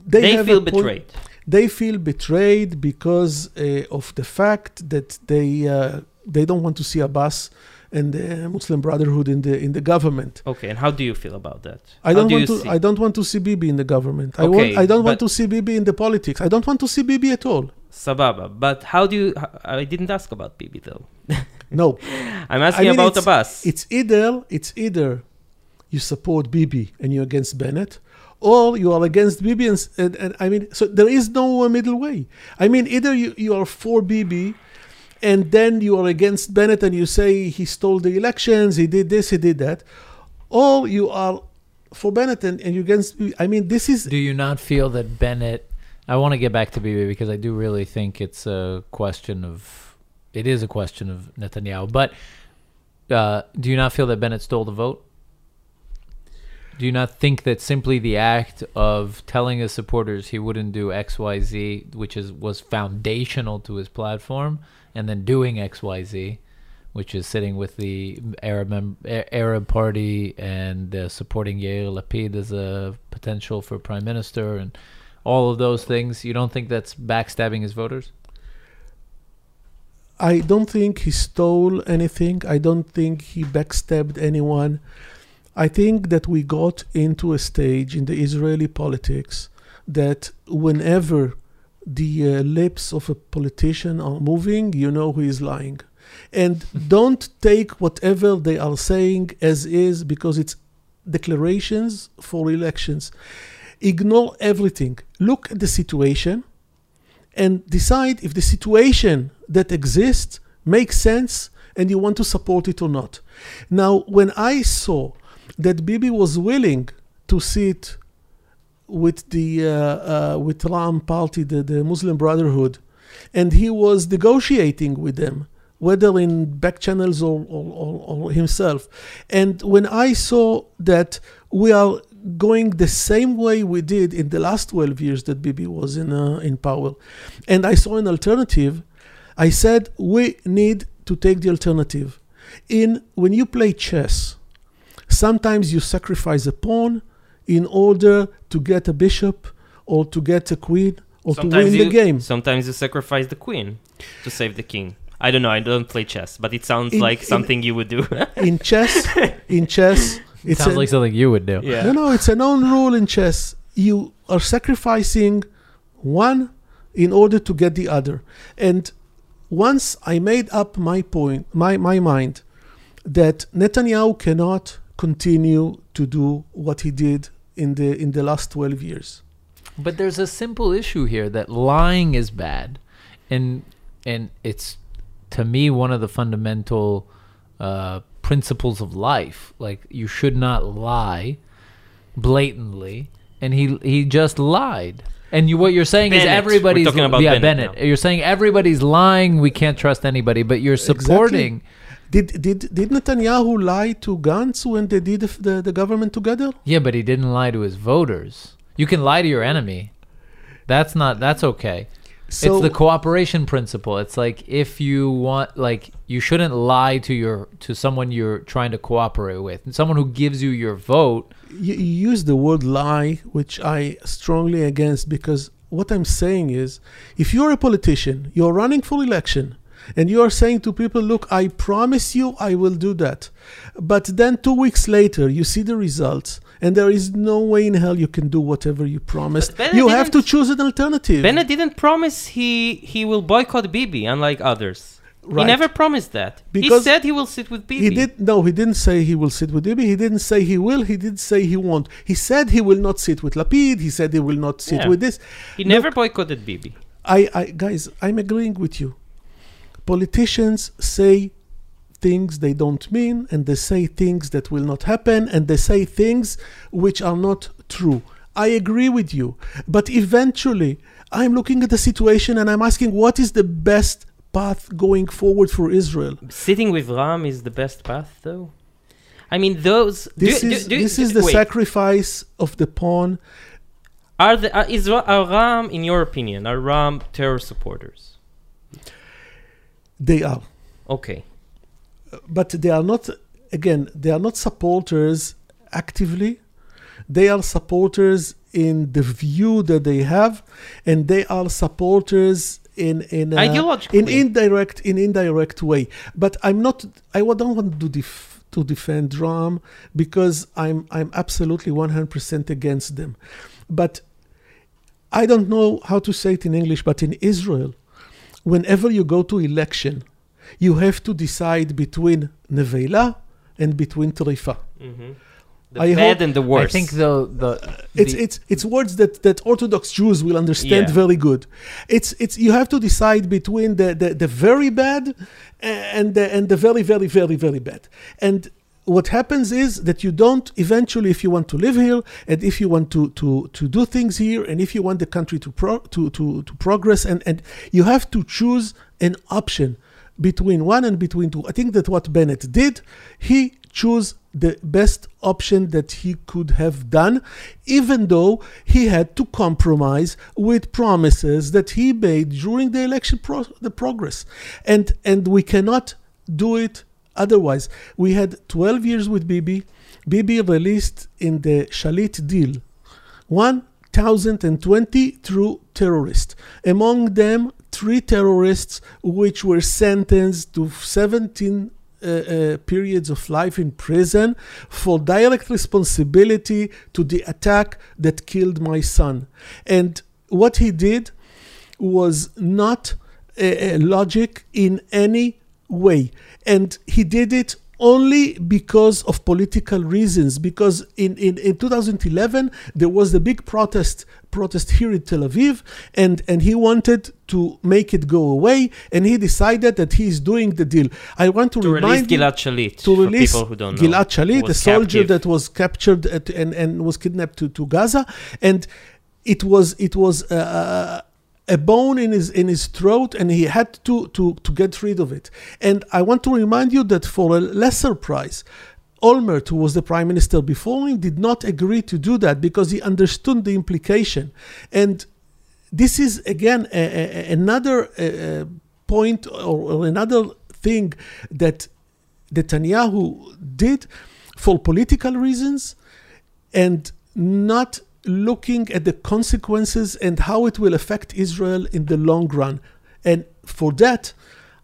they, they, feel betrayed. they feel betrayed because uh, of the fact that they uh, they don't want to see Abbas and the Muslim Brotherhood in the in the government. Okay, and how do you feel about that? I don't do want to see- I don't want to see Bibi in the government. I Okay, want I don't want to see Bibi in the politics. I don't want to see Bibi at all. Sababa. But how do you? I didn't ask about Bibi though. *laughs* No, *laughs* I'm asking mean, about the bus. it's either it's either you support Bibi and you're against Bennett, or you are against Bibi and, and, and I mean, so there is no middle way. I mean, either you, you are for Bibi, and then you are against Bennett and you say he stole the elections, he did this, he did that, or you are for Bennett and, and you against. Bibi. I mean, this is Do you not feel that Bennett? I want to get back to Bibi because I do really think it's a question of. It is a question of Netanyahu, but uh, do you not feel that Bennett stole the vote? Do you not think that simply the act of telling his supporters he wouldn't do X, Y, Z, which is was foundational to his platform, and then doing X, Y, Z, which is sitting with the Arab Arab Party and uh, supporting Yair Lapid as a potential for prime minister and all of those things. You don't think that's backstabbing his voters? I don't think he stole anything. I don't think he backstabbed anyone. I think that we got into a stage in the Israeli politics that whenever the uh, lips of a politician are moving, you know who is lying. And *laughs* don't take whatever they are saying as is because it's declarations for elections. Ignore everything. Look at the situation and decide if the situation that exists makes sense and you want to support it or not. Now, when I saw that Bibi was willing to sit with the uh, uh, with Ra'am party, the, the Muslim Brotherhood, and he was negotiating with them whether in back channels or, or, or, or himself. And when I saw that we are going the same way we did in the last 12 years that Bibi was in, uh, in power, and I saw an alternative, I said we need to take the alternative. In when you play chess, sometimes you sacrifice a pawn in order to get a bishop or to get a queen or to win you, the game. Sometimes you sacrifice the queen to save the king. I don't know. I don't play chess, but it sounds In- like in- something you would do. in chess, *laughs* in chess, it's Sounds a, like something you would do. yeah. no, no, it's a known rule in chess. You are sacrificing one in order to get the other. And once I made up my point, my, my mind, that Netanyahu cannot continue to do what he did in the in the last 12 years. But there's a simple issue here that lying is bad, and and it's to me one of the fundamental uh, principles of life. Like you should not lie blatantly, and he he just lied. And you, what you're saying is Bennett. We're everybody's talking about yeah Bennett Bennett. You're saying everybody's lying. We can't trust anybody, but you're Exactly. supporting. Did did did Netanyahu lie to Gantz when they did the, the, the government together? Yeah, but he didn't lie to his voters. You can lie to your enemy. That's not. That's okay. So it's the cooperation principle. It's like if you want, like you shouldn't lie to your to someone you're trying to cooperate with, and someone who gives you your vote. you, you use the word lie, which I strongly against because what I'm saying is, if you're a politician, you're running for election, and you are saying to people, "Look, I promise you, I will do that," but then two weeks later, you see the results, and there is no way in hell you can do whatever you promised. You have to choose an alternative. Bennett didn't promise he he will boycott Bibi, unlike others. He never promised that. Because he said he will sit with Bibi. He did no. He didn't say he will sit with Bibi. He didn't say he will. He didn't say he won't. He said he will not sit with Lapid. He said he will not sit Yeah. with this. He Look, never boycotted Bibi. I, I guys, I'm agreeing with you. Politicians say things they don't mean, and they say things that will not happen, and they say things which are not true. I agree with you, but eventually, I'm looking at the situation and I'm asking, what is the best path going forward for Israel? Sitting with Ra'am is the best path, though. I mean, those. This do, is do- do- this is the wait. sacrifice of the pawn. Are the are, is are Ra'am, in your opinion, are Ra'am terror supporters? They are. Okay. but they are not again they are not supporters actively they are supporters in the view that they have and they are supporters in in uh, Ideologically. in indirect in indirect way but i'm not i don't want to def, to defend Ra'am because i'm i'm absolutely 100% against them but i don't know how to say it in english but in israel whenever you go to election you have to decide between nevela and between trifa Mm-hmm. The I bad hope- and the worst. I think the the it's the- it's it's words that that orthodox jews will understand Yeah. very good it's it's you have to decide between the the, the very bad and the and the very very very very bad and what happens is that you don't eventually if you want to live here and if you want to to to do things here and if you want the country to pro, to, to to progress and and you have to choose an option between one and between two. I think that what bennett did he chose the best option that he could have done even though he had to compromise with promises that he made during the election pro- the progress. And and we cannot do it otherwise we had 12 years with bibi bibi released in the shalit deal 1020 true terrorists among them three terrorists which were sentenced to 17 uh, uh, periods of life in prison for direct responsibility to the attack that killed my son. And what he did was not uh, uh, logic in any way. And he did it only because of political reasons because in, in, in 2011 there was a big protest protest here in Tel Aviv and, and he wanted to make it go away and he decided that he is doing the deal. I want to, to release remind you Gilad Shalit. to release people who don't know. Gilad Shalit, the soldier captive. that was captured at, and, and was kidnapped to, to Gaza, and it was it was uh, a bone in his in his throat and he had to to to get rid of it and i want to remind you that for a lesser price Olmert, who was the prime minister before him, did not agree to do that because he understood the implication. And this is, again, a, a, another uh, point or, or another thing that Netanyahu did for political reasons and not looking at the consequences and how it will affect Israel in the long run. And for that,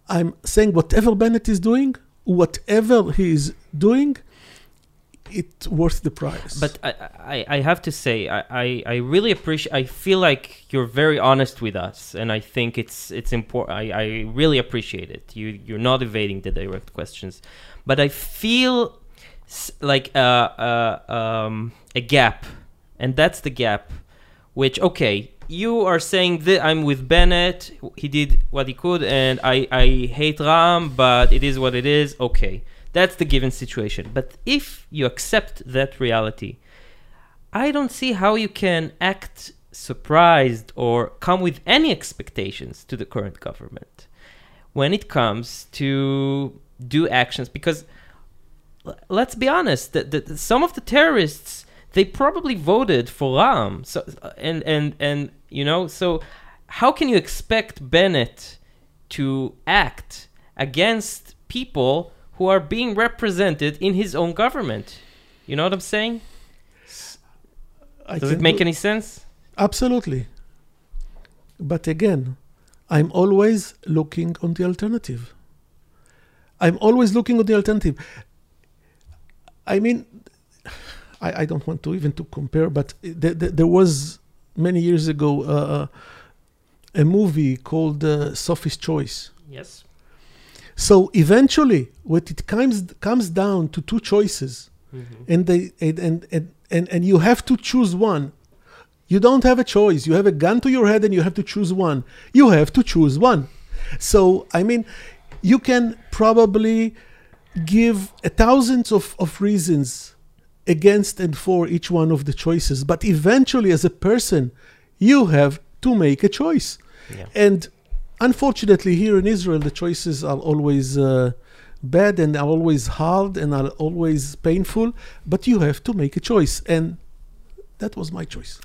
I'm saying whatever Bennett is doing, whatever he is doing, it's worth the price. But I, I, I have to say, I, I, I really appreciate. I feel like you're very honest with us, and I think it's it's important. I, I really appreciate it. You you're not evading the direct questions, but I feel like uh, uh, um, a gap, and that's the gap. Which okay, you are saying that I'm with Bennett. He did what he could, and I I hate Ra'am, but it is what it is. Okay that's the given situation. But if you accept that reality, I don't see how you can act surprised or come with any expectations to the current government when it comes to do actions because let's be honest that, that some of the terrorists they probably voted for Ra'am so and and and you know so how can you expect Bennett to act against people who are being represented in his own government. You know what I'm saying? I Does it make do any sense? Absolutely. But again, I'm always looking on the alternative. I'm always looking on the alternative. I mean, I, I don't want to even to compare, but th- th- there was many years ago uh, uh a movie called uh, Sophie's Choice. Yes. So eventually, what it comes comes down to two choices, mm-hmm. and they and, and and and and you have to choose one. You don't have a choice. You have a gun to your head, and you have to choose one. You have to choose one. So I mean, you can probably give a thousands of, of reasons against and for each one of the choices, but eventually, as a person, you have to make a choice. Yeah. And Unfortunately, here in Israel, the choices are always uh, bad and are always hard and are always painful, but you have to make a choice. And that was my choice.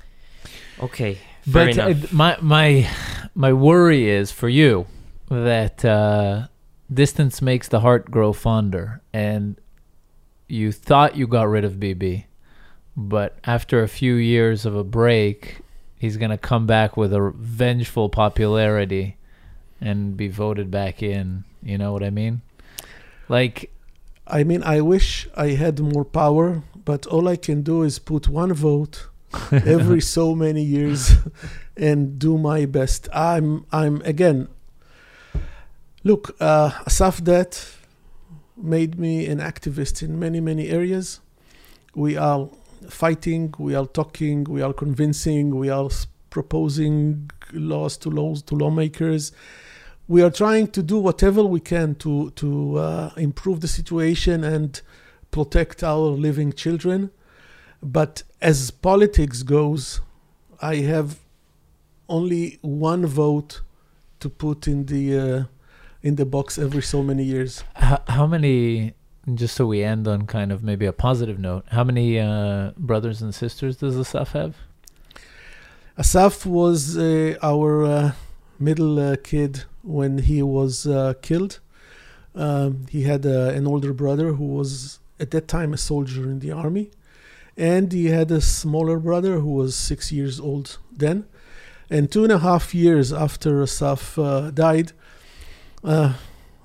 Okay. but uh, my, my, my worry is for you that uh, distance makes the heart grow fonder. And you thought you got rid of Bibi, but after a few years of a break, he's going to come back with a vengeful popularity and be voted back in. You know what I mean? Like, I mean, I wish I had more power, but all I can do is put one vote *laughs* every so many years *laughs* and do my best. I'm, I'm again. Look, uh, Asaf made me an activist in many, many areas. We are fighting, we are talking, we are convincing, we are proposing laws to laws to lawmakers we are trying to do whatever we can to to uh, improve the situation and protect our living children. But as politics goes, I have only one vote to put in the uh, in the box every so many years. How, how, many? Just so we end on kind of maybe a positive note. How many uh, brothers and sisters does Asaf have? Asaf was uh, our uh, middle uh, kid when he was uh, killed. Um, he had uh, an older brother who was at that time a soldier in the army, and he had a smaller brother who was six years old then. And two and a half years after Asaf died,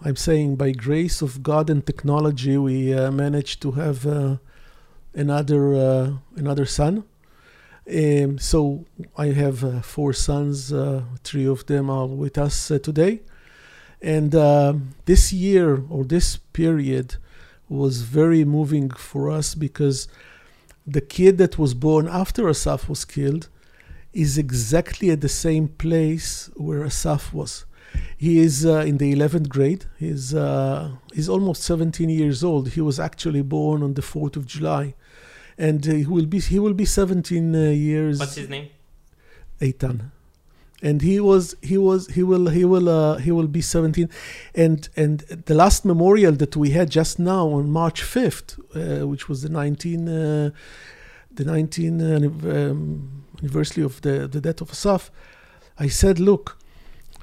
I'm saying by grace of God and technology, we uh, managed to have uh, another another son. Um, so I have uh, four sons. Uh, three of them are with us uh, today. And uh, this year or this period was very moving for us because the kid that was born after Asaf was killed is exactly at the same place where Asaf was. He is uh, in the 11th grade. He's, uh, he's almost 17 years old. He was actually born on the 4th of July and uh, he will be he will be 17 uh, years. What's his name? Eitan. and he was he was he will he will uh, he will be 17 and and the last memorial that we had just now on march 5th uh, which was the 19 uh, the 19 uh, um, anniversary of the the death of asaf i said look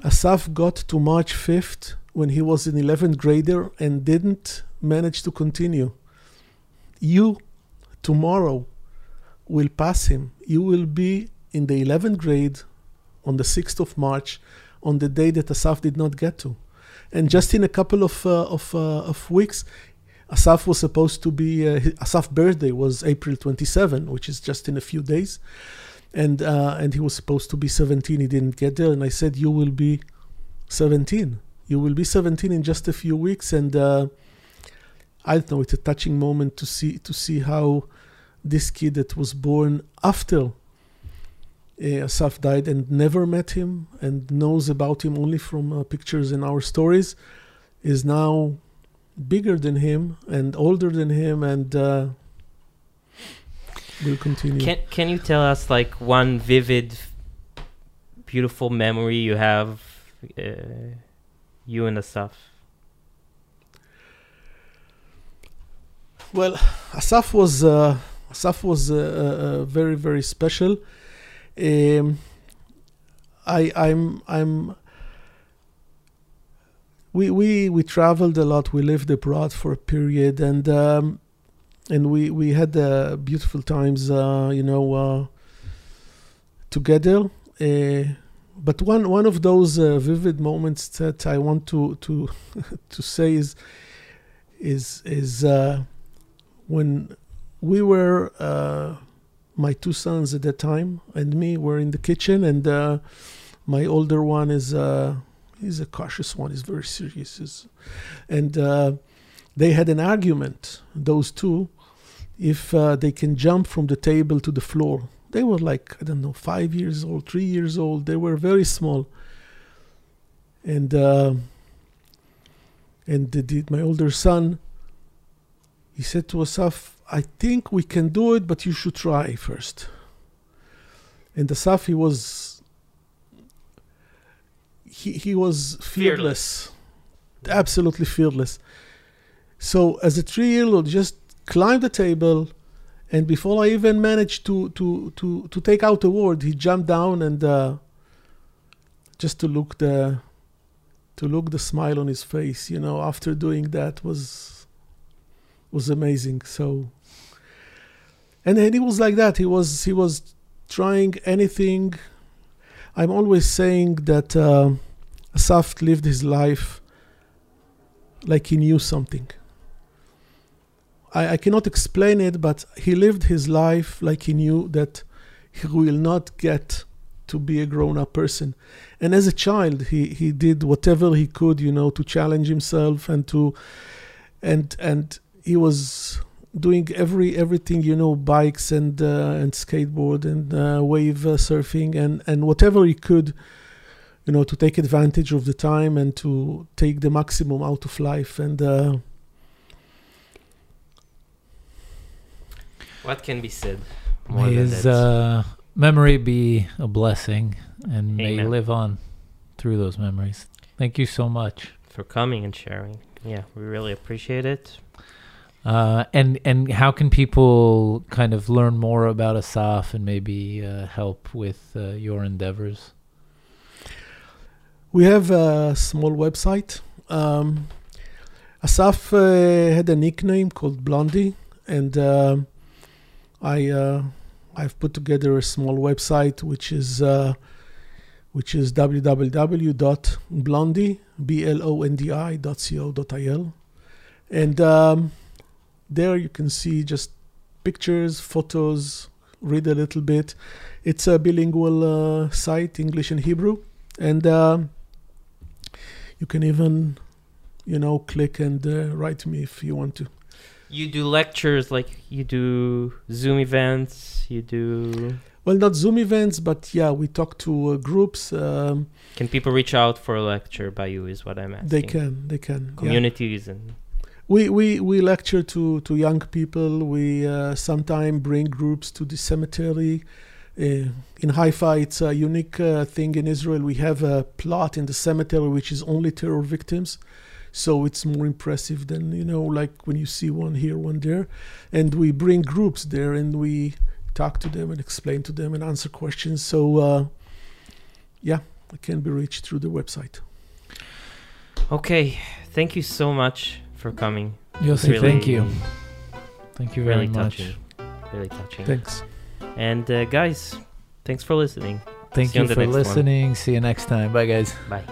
asaf got to march 5th when he was an 11th grader and didn't manage to continue you tomorrow will pass him you will be in the 11th grade on the 6th of March, on the day that Asaf did not get to. And just in a couple of, uh, of, uh, of weeks, Asaf was supposed to be, uh, Asaf's birthday was April 27, which is just in a few days. And, uh, and he was supposed to be 17. He didn't get there. And I said, You will be 17. You will be 17 in just a few weeks. And uh, I don't know, it's a touching moment to see, to see how this kid that was born after uh, Asaf died and never met him and knows about him only from uh, pictures in our stories, is now bigger than him and older than him and uh, will continue. Can Can you tell us like one vivid, beautiful memory you have, uh, you and Asaf? Well, Asaf was uh, Asaf was uh, uh, very very special. Um, I I'm I'm we we we traveled a lot. We lived abroad for a period, and um, and we we had uh, beautiful times. Uh, you know, uh, together. Uh, but one one of those uh, vivid moments that I want to to *laughs* to say is is is when we were my two sons at that time and me were in the kitchen, and my older one is he's a cautious one. He's very serious, he's, and uh, they had an argument. Those two, if uh, they can jump from the table to the floor. They were like I don't know, five years old, three years old. They were very small, and uh, and the, the, my older son, he said to Asaf, I think we can do it, but you should try first. And the Safi was he he was fearless, fearless. absolutely fearless. So as a three-year-old, just climbed the table, and before I even managed to to to to take out a word, he jumped down and uh, just to look the to look the smile on his face, you know, after doing that was was amazing. So and he was like that. He was he was trying anything. I'm always saying that uh, asaf lived his life like he knew something I, I cannot explain it but he lived his life like he knew that he will not get to be a grown-up person. And as a child he, he did whatever he could you know to challenge himself and to and and he was doing every everything you know bikes and uh, and skateboard and uh, wave uh, surfing and and whatever he could you know to take advantage of the time and to take the maximum out of life. And what can be said may his uh, memory be a blessing and Amen. may live on through those memories thank you so much for coming and sharing yeah we really appreciate it uh, and and how can people kind of learn more about Asaf and maybe uh, help with uh, your endeavors? We have a small website. Um, Asaf uh, had a nickname called Blondie, and uh, I uh, I've put together a small website which is which is www.blondie b l o n d i dot co dot il, and um, there you can see just pictures, photos, read a little bit. It's a bilingual uh, site, English and Hebrew, and uh, you can even, you know, click and uh, write me if you want to. You do lectures, like you do Zoom events. You do. Well, not Zoom events, but yeah, we talk to uh, groups. Um, can people reach out for a lecture by you? Is what I'm asking. They can. They can. Communities yeah. and we, we, we lecture to, to young people. We uh, sometimes bring groups to the cemetery Uh, in Haifa, it's a unique uh, thing in Israel. We have a plot in the cemetery which is only terror victims. So it's more impressive than, you know, like when you see one here, one there. And we bring groups there and we talk to them and explain to them and answer questions. So, uh, yeah, it can be reached through the website. Okay, thank you so much for coming. Yossi, Really- thank you. Thank you very Really much. touching. Really touching. Thanks. And uh, guys, thanks for listening. Thank See you you for next one. listening. See you next time. Bye, guys. Bye.